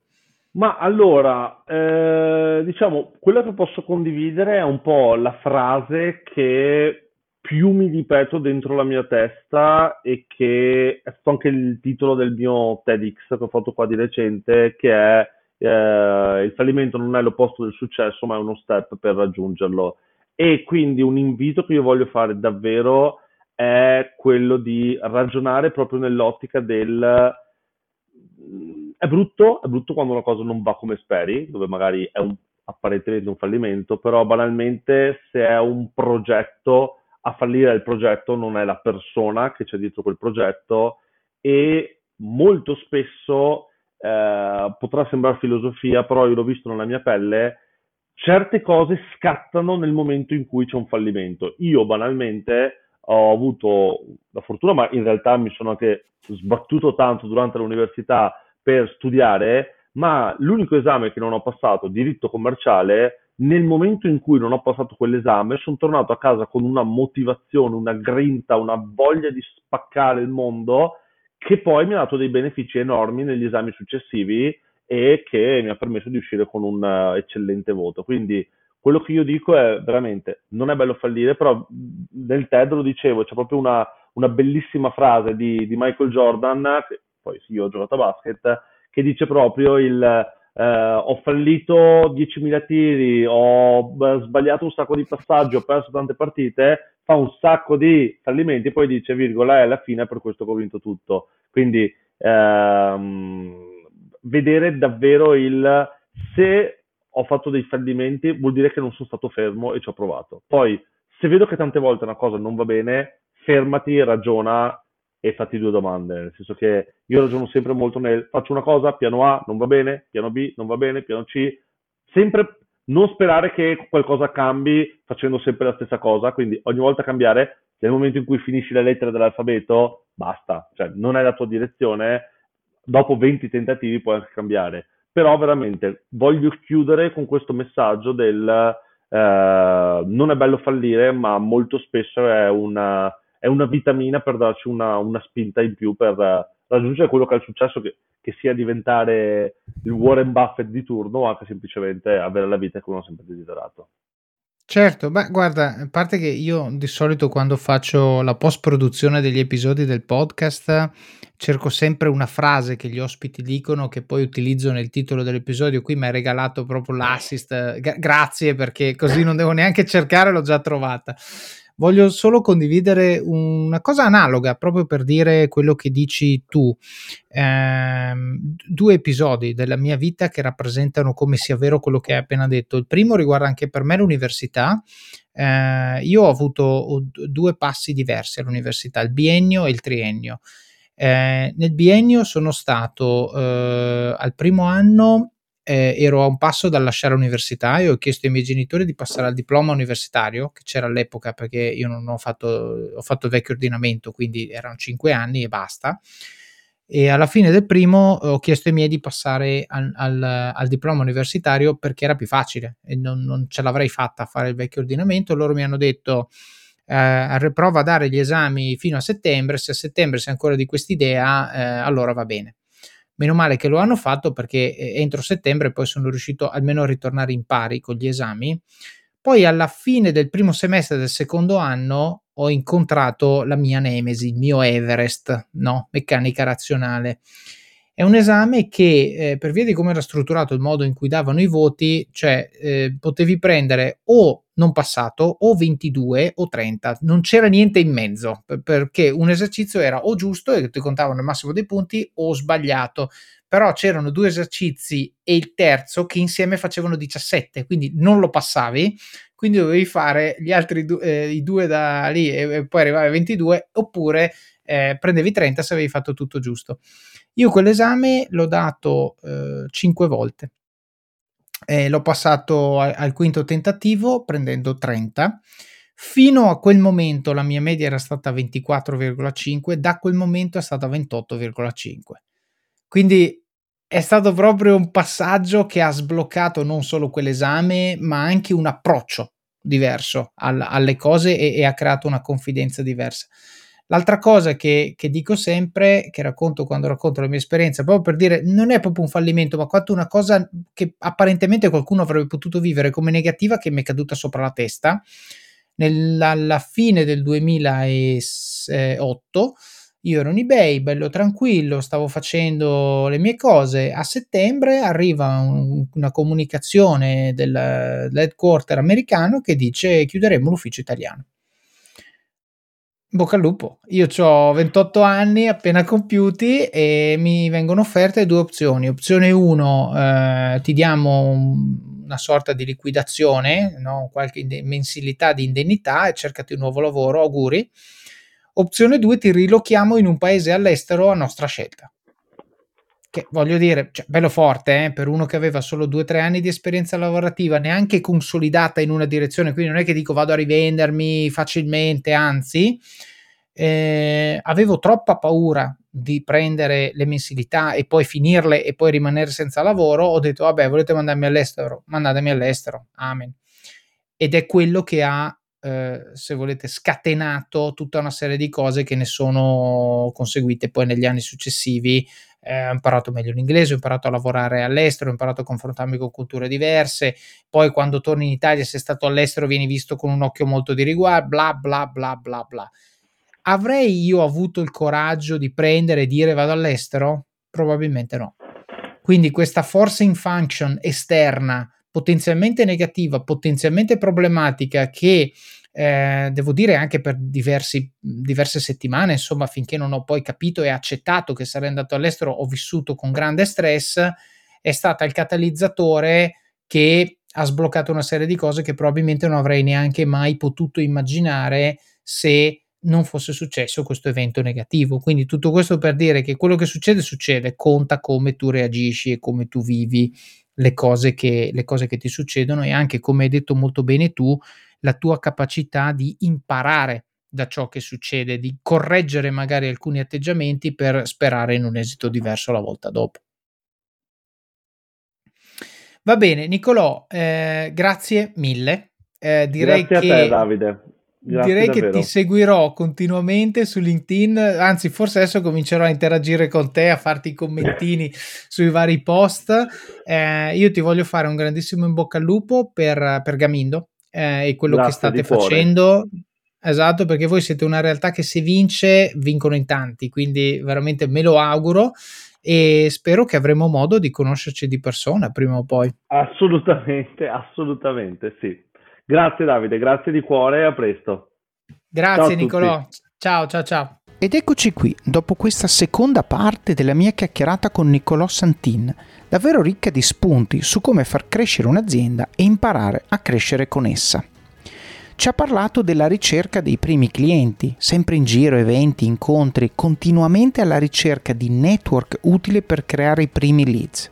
Ma allora, eh, diciamo, quello che posso condividere è un po' la frase che più mi ripeto dentro la mia testa e che è stato anche il titolo del mio TEDx che ho fatto qua di recente, che è eh, il fallimento non è l'opposto del successo, ma è uno step per raggiungerlo. E quindi un invito che io voglio fare davvero è quello di ragionare proprio nell'ottica del è brutto, è brutto quando una cosa non va come speri, dove magari è un, apparentemente un fallimento, però banalmente se è un progetto a fallire il progetto non è la persona che c'è dietro quel progetto e molto spesso eh, potrà sembrare filosofia, però io l'ho visto nella mia pelle, certe cose scattano nel momento in cui c'è un fallimento. Io banalmente ho avuto la fortuna, ma in realtà mi sono anche sbattuto tanto durante l'università per studiare, ma l'unico esame che non ho passato, diritto commerciale, nel momento in cui non ho passato quell'esame, sono tornato a casa con una motivazione, una grinta, una voglia di spaccare il mondo che poi mi ha dato dei benefici enormi negli esami successivi e che mi ha permesso di uscire con un uh, eccellente voto. Quindi quello che io dico è veramente, non è bello fallire, però nel TED lo dicevo, c'è proprio una, una bellissima frase di, di, Michael Jordan, che poi sì, io ho giocato a basket, che dice proprio il eh, ho fallito 10.000 tiri, ho sbagliato un sacco di passaggi, ho perso tante partite, fa un sacco di fallimenti e poi dice, virgola, è la fine per questo che ho vinto tutto. Quindi ehm, vedere davvero il se ho fatto dei fallimenti vuol dire che non sono stato fermo e ci ho provato. Poi, se vedo che tante volte una cosa non va bene, fermati, ragiona e fatti due domande, nel senso che io ragiono sempre molto nel faccio una cosa, piano A non va bene, piano B non va bene, piano C, sempre non sperare che qualcosa cambi facendo sempre la stessa cosa, quindi ogni volta cambiare, nel momento in cui finisci le lettere dell'alfabeto, basta, cioè non è la tua direzione, dopo 20 tentativi puoi anche cambiare. Però veramente voglio chiudere con questo messaggio del eh, non è bello fallire, ma molto spesso è una, è una vitamina per darci una, una spinta in più per raggiungere quello che è il successo che, che sia diventare il Warren Buffett di turno o anche semplicemente avere la vita che uno ha sempre desiderato. Certo, beh, guarda, a parte che io di solito quando faccio la post-produzione degli episodi del podcast cerco sempre una frase che gli ospiti dicono che poi utilizzo nel titolo dell'episodio. Qui mi hai regalato proprio l'assist, Gra- grazie perché così non devo neanche cercare, l'ho già trovata. Voglio solo condividere una cosa analoga, proprio per dire quello che dici tu. Eh, due episodi della mia vita che rappresentano come sia vero quello che hai appena detto. Il primo riguarda anche per me l'università. Eh, io ho avuto due passi diversi all'università, il biennio e il triennio. Eh, nel biennio sono stato eh, al primo anno eh, ero a un passo dal lasciare l'università e ho chiesto ai miei genitori di passare al diploma universitario che c'era all'epoca perché io non ho fatto, ho fatto vecchio ordinamento, quindi erano cinque anni e basta. E alla fine del primo ho chiesto ai miei di passare al, al, al diploma universitario perché era più facile e non, non, ce l'avrei fatta a fare il vecchio ordinamento. Loro mi hanno detto eh, prova a dare gli esami fino a settembre, se a settembre sei ancora di quest'idea, eh, allora va bene. Meno male che lo hanno fatto perché eh, entro settembre poi sono riuscito almeno a ritornare in pari con gli esami. Poi alla fine del primo semestre del secondo anno ho incontrato la mia nemesi, il mio Everest, no? Meccanica razionale. È un esame che, eh, per via di come era strutturato il modo in cui davano i voti, cioè eh, potevi prendere o non passato o 22 o 30, non c'era niente in mezzo, perché un esercizio era o giusto e ti contavano il massimo dei punti o sbagliato, però c'erano due esercizi e il terzo che insieme facevano 17, quindi non lo passavi, quindi dovevi fare gli altri due, eh, i due da lì e, e poi arrivavi a 22 oppure eh, prendevi 30 se avevi fatto tutto giusto. Io quell'esame l'ho dato eh, 5 volte. Eh, l'ho passato al, al quinto tentativo prendendo 30. Fino a quel momento la mia media era stata 24,5, da quel momento è stata 28,5. Quindi è stato proprio un passaggio che ha sbloccato non solo quell'esame, ma anche un approccio diverso al, alle cose e, e ha creato una confidenza diversa. L'altra cosa che, che, dico sempre, che racconto quando racconto la mia esperienza, proprio per dire non è proprio un fallimento, ma quanto una cosa che apparentemente qualcuno avrebbe potuto vivere come negativa che mi è caduta sopra la testa. Nella, alla fine del 2008 io ero in eBay, bello tranquillo, stavo facendo le mie cose. A settembre arriva un, una comunicazione dell'headquarter americano che dice chiuderemo l'ufficio italiano Bocca al lupo, io ho 28 anni appena compiuti e mi vengono offerte due opzioni. Opzione 1, eh, ti diamo una sorta di liquidazione, no? qualche mensilità di indennità e cercati un nuovo lavoro, auguri. Opzione 2, ti rilochiamo in un paese all'estero a nostra scelta che voglio dire, cioè, bello forte eh, per uno che aveva solo due o tre anni di esperienza lavorativa, neanche consolidata in una direzione, quindi non è che dico vado a rivendermi facilmente, anzi, eh, avevo troppa paura di prendere le mensilità e poi finirle e poi rimanere senza lavoro, ho detto vabbè volete mandarmi all'estero, mandatemi all'estero, amen. Ed è quello che ha eh, se volete, scatenato tutta una serie di cose che ne sono conseguite poi negli anni successivi eh, ho imparato meglio l'inglese, ho imparato a lavorare all'estero, ho imparato a confrontarmi con culture diverse, poi quando torni in Italia, se stato all'estero, vieni visto con un occhio molto di riguardo, bla bla bla bla bla. Avrei io avuto il coraggio di prendere e dire vado all'estero? Probabilmente no. Quindi questa forcing function esterna, potenzialmente negativa, potenzialmente problematica, che eh, devo dire anche per diversi, diverse settimane, insomma, finché non ho poi capito e accettato che sarei andato all'estero, ho vissuto con grande stress, è stata il catalizzatore che ha sbloccato una serie di cose che probabilmente non avrei neanche mai potuto immaginare se non fosse successo questo evento negativo. Quindi tutto questo per dire che quello che succede succede, conta come tu reagisci e come tu vivi le cose che, le cose che ti succedono e anche come hai detto molto bene tu, la tua capacità di imparare da ciò che succede, di correggere magari alcuni atteggiamenti per sperare in un esito diverso la volta dopo. Va bene, Nicolò, eh, grazie mille. Eh, direi grazie che a te, Davide. Grazie direi davvero. che ti seguirò continuamente su LinkedIn, anzi forse adesso comincerò a interagire con te, a farti i commentini sui vari post. Eh, io ti voglio fare un grandissimo in bocca al lupo per, per Gamindo eh, e quello Grazie che state facendo. Esatto, perché voi siete una realtà che se vince, vincono in tanti, quindi veramente me lo auguro e spero che avremo modo di conoscerci di persona prima o poi. Assolutamente, assolutamente, sì. Grazie Davide, grazie di cuore e a presto. Grazie Ciao a Nicolò, ciao ciao ciao. Ed eccoci qui, dopo questa seconda parte della mia chiacchierata con Nicolò Santin, davvero ricca di spunti su come far crescere un'azienda e imparare a crescere con essa. Ci ha parlato della ricerca dei primi clienti, sempre in giro, eventi, incontri, continuamente alla ricerca di network utile per creare i primi leads.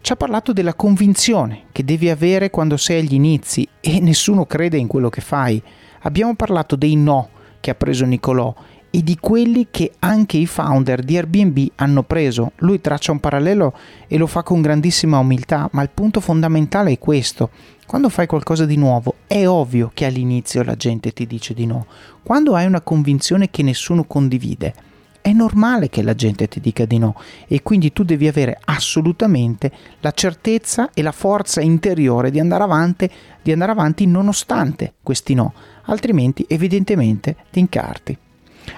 Ci ha parlato della convinzione che devi avere quando sei agli inizi e nessuno crede in quello che fai. Abbiamo parlato dei no che ha preso Nicolò e di quelli che anche i founder di Airbnb hanno preso. Lui traccia un parallelo e lo fa con grandissima umiltà, ma il punto fondamentale è questo. Quando fai qualcosa di nuovo è ovvio che all'inizio la gente ti dice di no. Quando hai una convinzione che nessuno condivide, è normale che la gente ti dica di no e quindi tu devi avere assolutamente la certezza e la forza interiore di andare avanti, di andare avanti nonostante questi no, altrimenti evidentemente ti incarti.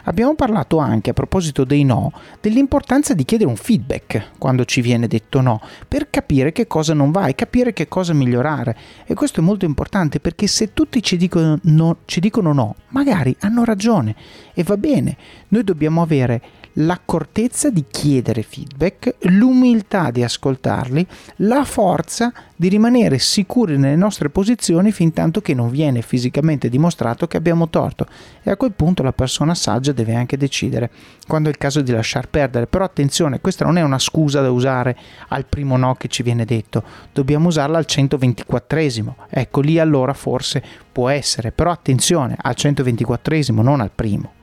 Abbiamo parlato anche a proposito dei no dell'importanza di chiedere un feedback quando ci viene detto no per capire che cosa non va e capire che cosa migliorare. E questo è molto importante perché se tutti ci dicono no, ci dicono no magari hanno ragione e va bene. Noi dobbiamo avere l'accortezza di chiedere feedback, l'umiltà di ascoltarli, la forza di rimanere sicuri nelle nostre posizioni fin tanto che non viene fisicamente dimostrato che abbiamo torto e a quel punto la persona saggia deve anche decidere quando è il caso di lasciar perdere. Però attenzione, questa non è una scusa da usare al primo no che ci viene detto, dobbiamo usarla al 124esimo. Ecco lì allora forse può essere, però attenzione, al 124esimo, non al primo.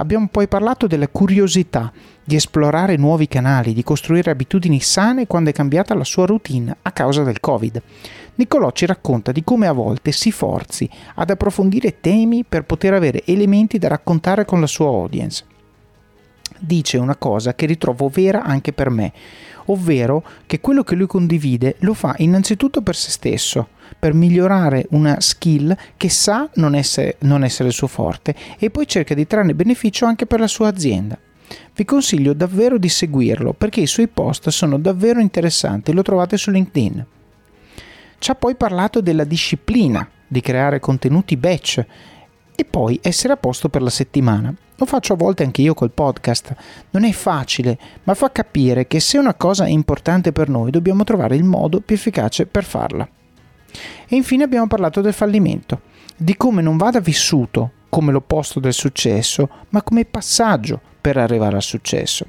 Abbiamo poi parlato della curiosità di esplorare nuovi canali, di costruire abitudini sane quando è cambiata la sua routine a causa del Covid. Niccolò ci racconta di come a volte si forzi ad approfondire temi per poter avere elementi da raccontare con la sua audience. Dice una cosa che ritrovo vera anche per me, ovvero che quello che lui condivide lo fa innanzitutto per se stesso, per migliorare una skill che sa non essere, non essere il suo forte e poi cerca di trarne beneficio anche per la sua azienda. Vi consiglio davvero di seguirlo perché i suoi post sono davvero interessanti, lo trovate su LinkedIn. Ci ha poi parlato della disciplina di creare contenuti batch e poi essere a posto per la settimana. Lo faccio a volte anche io col podcast. Non è facile, ma fa capire che se una cosa è importante per noi dobbiamo trovare il modo più efficace per farla. E infine abbiamo parlato del fallimento, di come non vada vissuto come l'opposto del successo, ma come passaggio per arrivare al successo.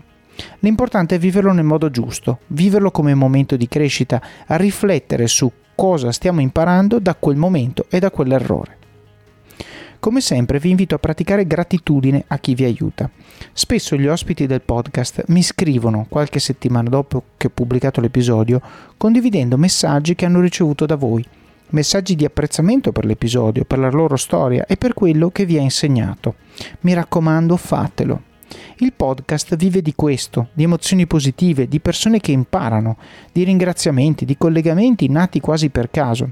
L'importante è viverlo nel modo giusto, viverlo come momento di crescita, a riflettere su cosa stiamo imparando da quel momento e da quell'errore. Come sempre vi invito a praticare gratitudine a chi vi aiuta. Spesso gli ospiti del podcast mi scrivono qualche settimana dopo che ho pubblicato l'episodio condividendo messaggi che hanno ricevuto da voi, messaggi di apprezzamento per l'episodio, per la loro storia e per quello che vi ha insegnato. Mi raccomando, fatelo. Il podcast vive di questo, di emozioni positive, di persone che imparano, di ringraziamenti, di collegamenti nati quasi per caso.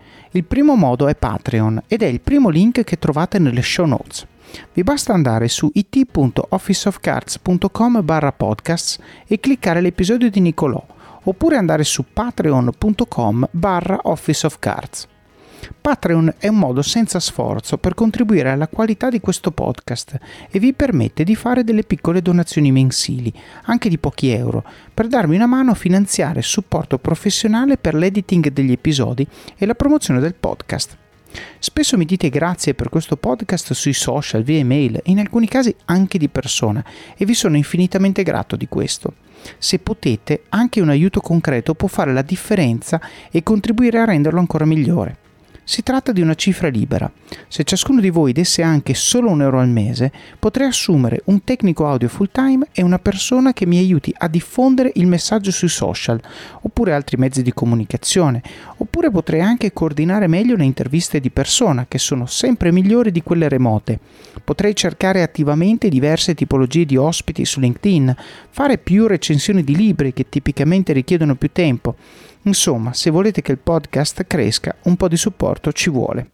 Il primo modo è Patreon ed è il primo link che trovate nelle show notes. Vi basta andare su it.officeofcards.com barra podcasts e cliccare l'episodio di Nicolò oppure andare su patreon.com barra Office of Cards. Patreon è un modo senza sforzo per contribuire alla qualità di questo podcast e vi permette di fare delle piccole donazioni mensili, anche di pochi euro, per darmi una mano a finanziare supporto professionale per l'editing degli episodi e la promozione del podcast. Spesso mi dite grazie per questo podcast sui social, via email, in alcuni casi anche di persona, e vi sono infinitamente grato di questo. Se potete, anche un aiuto concreto può fare la differenza e contribuire a renderlo ancora migliore. Si tratta di una cifra libera. Se ciascuno di voi desse anche solo un euro al mese, potrei assumere un tecnico audio full time e una persona che mi aiuti a diffondere il messaggio sui social, oppure altri mezzi di comunicazione, oppure potrei anche coordinare meglio le interviste di persona, che sono sempre migliori di quelle remote. Potrei cercare attivamente diverse tipologie di ospiti su LinkedIn, fare più recensioni di libri che tipicamente richiedono più tempo Insomma, se volete che il podcast cresca, un po' di supporto ci vuole.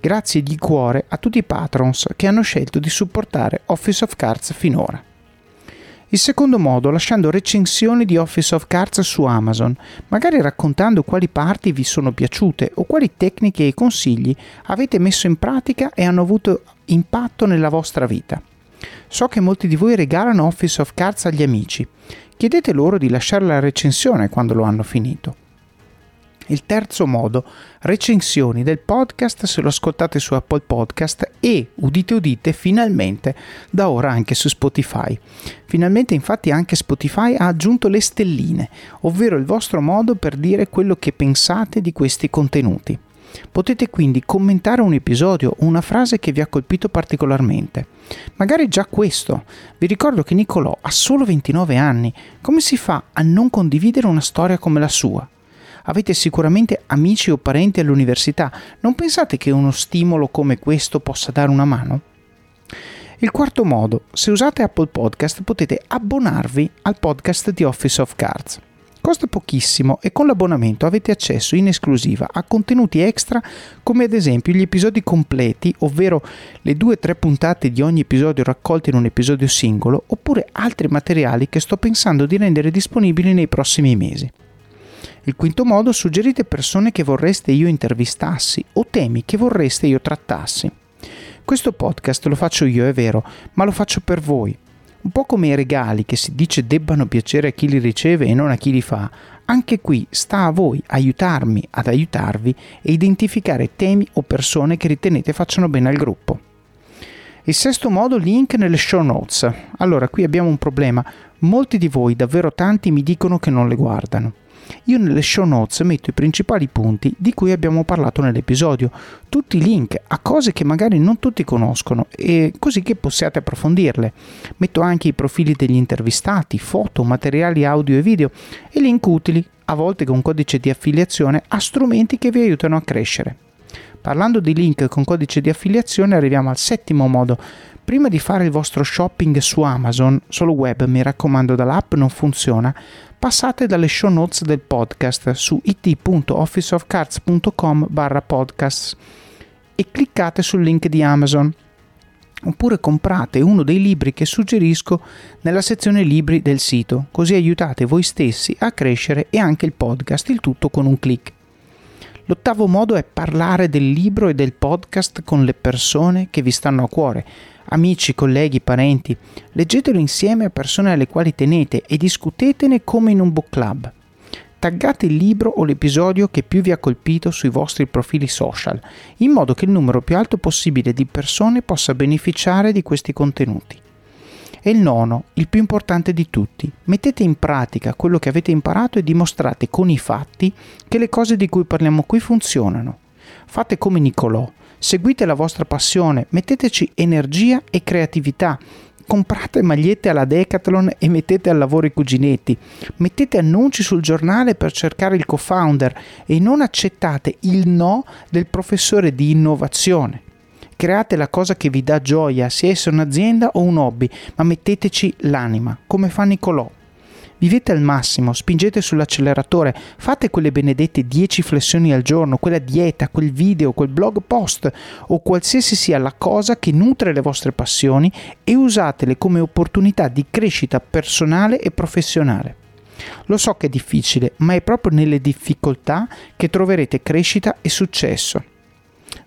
Grazie di cuore a tutti i patrons che hanno scelto di supportare Office of Cards finora. Il secondo modo, lasciando recensioni di Office of Cards su Amazon, magari raccontando quali parti vi sono piaciute o quali tecniche e consigli avete messo in pratica e hanno avuto impatto nella vostra vita. So che molti di voi regalano Office of Cards agli amici chiedete loro di lasciare la recensione quando lo hanno finito. Il terzo modo, recensioni del podcast se lo ascoltate su Apple Podcast e, udite udite, finalmente da ora anche su Spotify. Finalmente infatti anche Spotify ha aggiunto le stelline, ovvero il vostro modo per dire quello che pensate di questi contenuti. Potete quindi commentare un episodio o una frase che vi ha colpito particolarmente. Magari già questo. Vi ricordo che Nicolò ha solo 29 anni. Come si fa a non condividere una storia come la sua? Avete sicuramente amici o parenti all'università. Non pensate che uno stimolo come questo possa dare una mano? Il quarto modo, se usate Apple Podcast potete abbonarvi al podcast di Office of Cards. Costa pochissimo e con l'abbonamento avete accesso in esclusiva a contenuti extra come ad esempio gli episodi completi, ovvero le due o tre puntate di ogni episodio raccolte in un episodio singolo, oppure altri materiali che sto pensando di rendere disponibili nei prossimi mesi. Il quinto modo, suggerite persone che vorreste io intervistassi o temi che vorreste io trattassi. Questo podcast lo faccio io, è vero, ma lo faccio per voi un po' come i regali che si dice debbano piacere a chi li riceve e non a chi li fa, anche qui sta a voi aiutarmi ad aiutarvi e identificare temi o persone che ritenete facciano bene al gruppo. Il sesto modo, link nelle show notes. Allora, qui abbiamo un problema. Molti di voi, davvero tanti, mi dicono che non le guardano. Io nelle show notes metto i principali punti di cui abbiamo parlato nell'episodio, tutti i link a cose che magari non tutti conoscono e così che possiate approfondirle. Metto anche i profili degli intervistati, foto, materiali audio e video e link utili, a volte con codice di affiliazione, a strumenti che vi aiutano a crescere. Parlando di link con codice di affiliazione arriviamo al settimo modo Prima di fare il vostro shopping su Amazon, solo web mi raccomando dall'app non funziona, passate dalle show notes del podcast su it.officeofcards.com barra podcast e cliccate sul link di Amazon. Oppure comprate uno dei libri che suggerisco nella sezione libri del sito, così aiutate voi stessi a crescere e anche il podcast, il tutto con un clic. L'ottavo modo è parlare del libro e del podcast con le persone che vi stanno a cuore, amici, colleghi, parenti. Leggetelo insieme a persone alle quali tenete e discutetene come in un book club. Taggate il libro o l'episodio che più vi ha colpito sui vostri profili social, in modo che il numero più alto possibile di persone possa beneficiare di questi contenuti. E il nono, il più importante di tutti, mettete in pratica quello che avete imparato e dimostrate con i fatti che le cose di cui parliamo qui funzionano. Fate come Nicolò, seguite la vostra passione, metteteci energia e creatività, comprate magliette alla Decathlon e mettete al lavoro i cuginetti, mettete annunci sul giornale per cercare il co-founder e non accettate il no del professore di innovazione create la cosa che vi dà gioia, sia essa un'azienda o un hobby, ma metteteci l'anima, come fa Nicolò. Vivete al massimo, spingete sull'acceleratore, fate quelle benedette 10 flessioni al giorno, quella dieta, quel video, quel blog post o qualsiasi sia la cosa che nutre le vostre passioni e usatele come opportunità di crescita personale e professionale. Lo so che è difficile, ma è proprio nelle difficoltà che troverete crescita e successo.